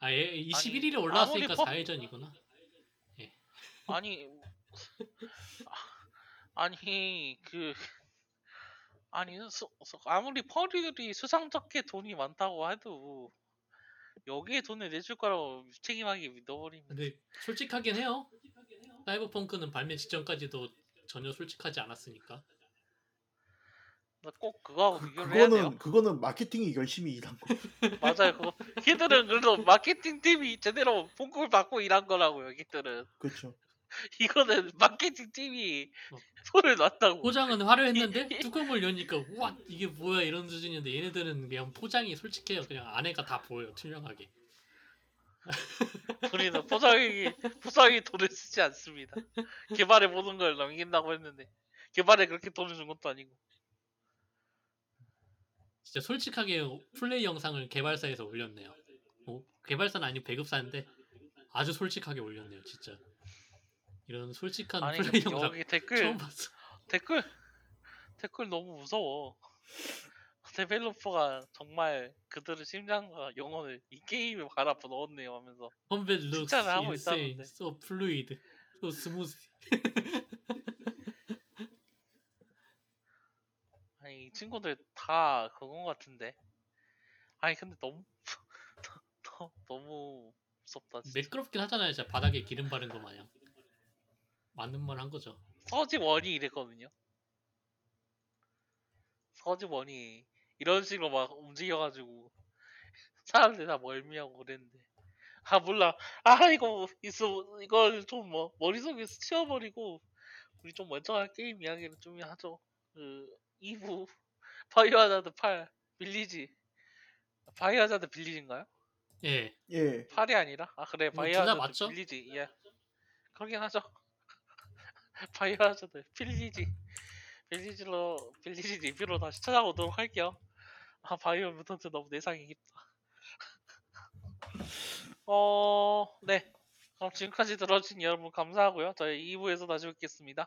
아, 예, 21일에 아니, 올라왔으니까 퍼- 4일 전이구나. 아니 아, 아니 그 아니 수, 수- 아무리 퍼리들이 수상쩍게 돈이 많다고 해도 여기에 돈을 내줄 거라고 무책임하게 믿어버리면 근데 솔직하긴 해요. 사이버펑크는 발매 직전까지도 전혀 솔직하지 않았으니까. 나꼭 그거하고 비교를 해야 돼요 그거는 그거는 마케팅이 열심히 일한 거. 맞아요 그거 걔들은 그래도 마케팅 팀이 제대로 봉급을 받고 일한 거라고요 걔들은 그렇죠. 이거는 마케팅 팀이 어. 손을 놨다고 포장은 화려했는데 뚜껑을 여니까 우와 이게 뭐야 이런 수준인데 얘네들은 그냥 포장이 솔직해요. 그냥 안에가 다 보여요 투명하게. 우리는 포장이 포장이 돈을 쓰지 않습니다. 개발에 모든 걸 넘긴다고 했는데 개발에 그렇게 돈을 준 것도 아니고 진짜 솔직하게 플레이 영상을 개발사에서 올렸네요. 뭐 개발사는 아니고 배급사인데 아주 솔직하게 올렸네요, 진짜. 이런 솔직한 아니 플레이 영상 여기 댓글 처음 봤어. 댓글 댓글 너무 무서워. developer가 정말 그들의 심장과 영혼을 이 게임에 갈아엎어 넣었네요 하면서 combat 칭찬을 하고 있다는데. so fluid, so smooth. 아니 이 친구들 다 그건 것 같은데 아니 근데 너무 너, 너무 무섭다 진짜 매끄럽긴 하잖아요, 진짜 바닥에 기름 바른 거 마냥. 맞는 말 한 거죠. 서직 원이 이랬거든요. 서직 원이 이런 식으로 막 움직여가지고 사람들 다 멀미하고 그랬는데. 아 몰라. 아 이거 있어. 이걸 좀 뭐 머릿속에서 치워버리고 우리 좀 멀쩡한 게임 이야기를 좀 하죠. 그 2부 Biohazard 8 Village. Biohazard Village인가요? 예, 예. 8이 아니라? 아 그래. Biohazard 맞죠? Village. 예. 그러긴 하죠 Biohazard Village. Village로 Village 리뷰로 다시 찾아오도록 할게요. 아 Biomutant 너무 내상이 깊다. 어... 네. 그럼 지금까지 들어주신 여러분 감사하고요. 저희 2부에서 다시 뵙겠습니다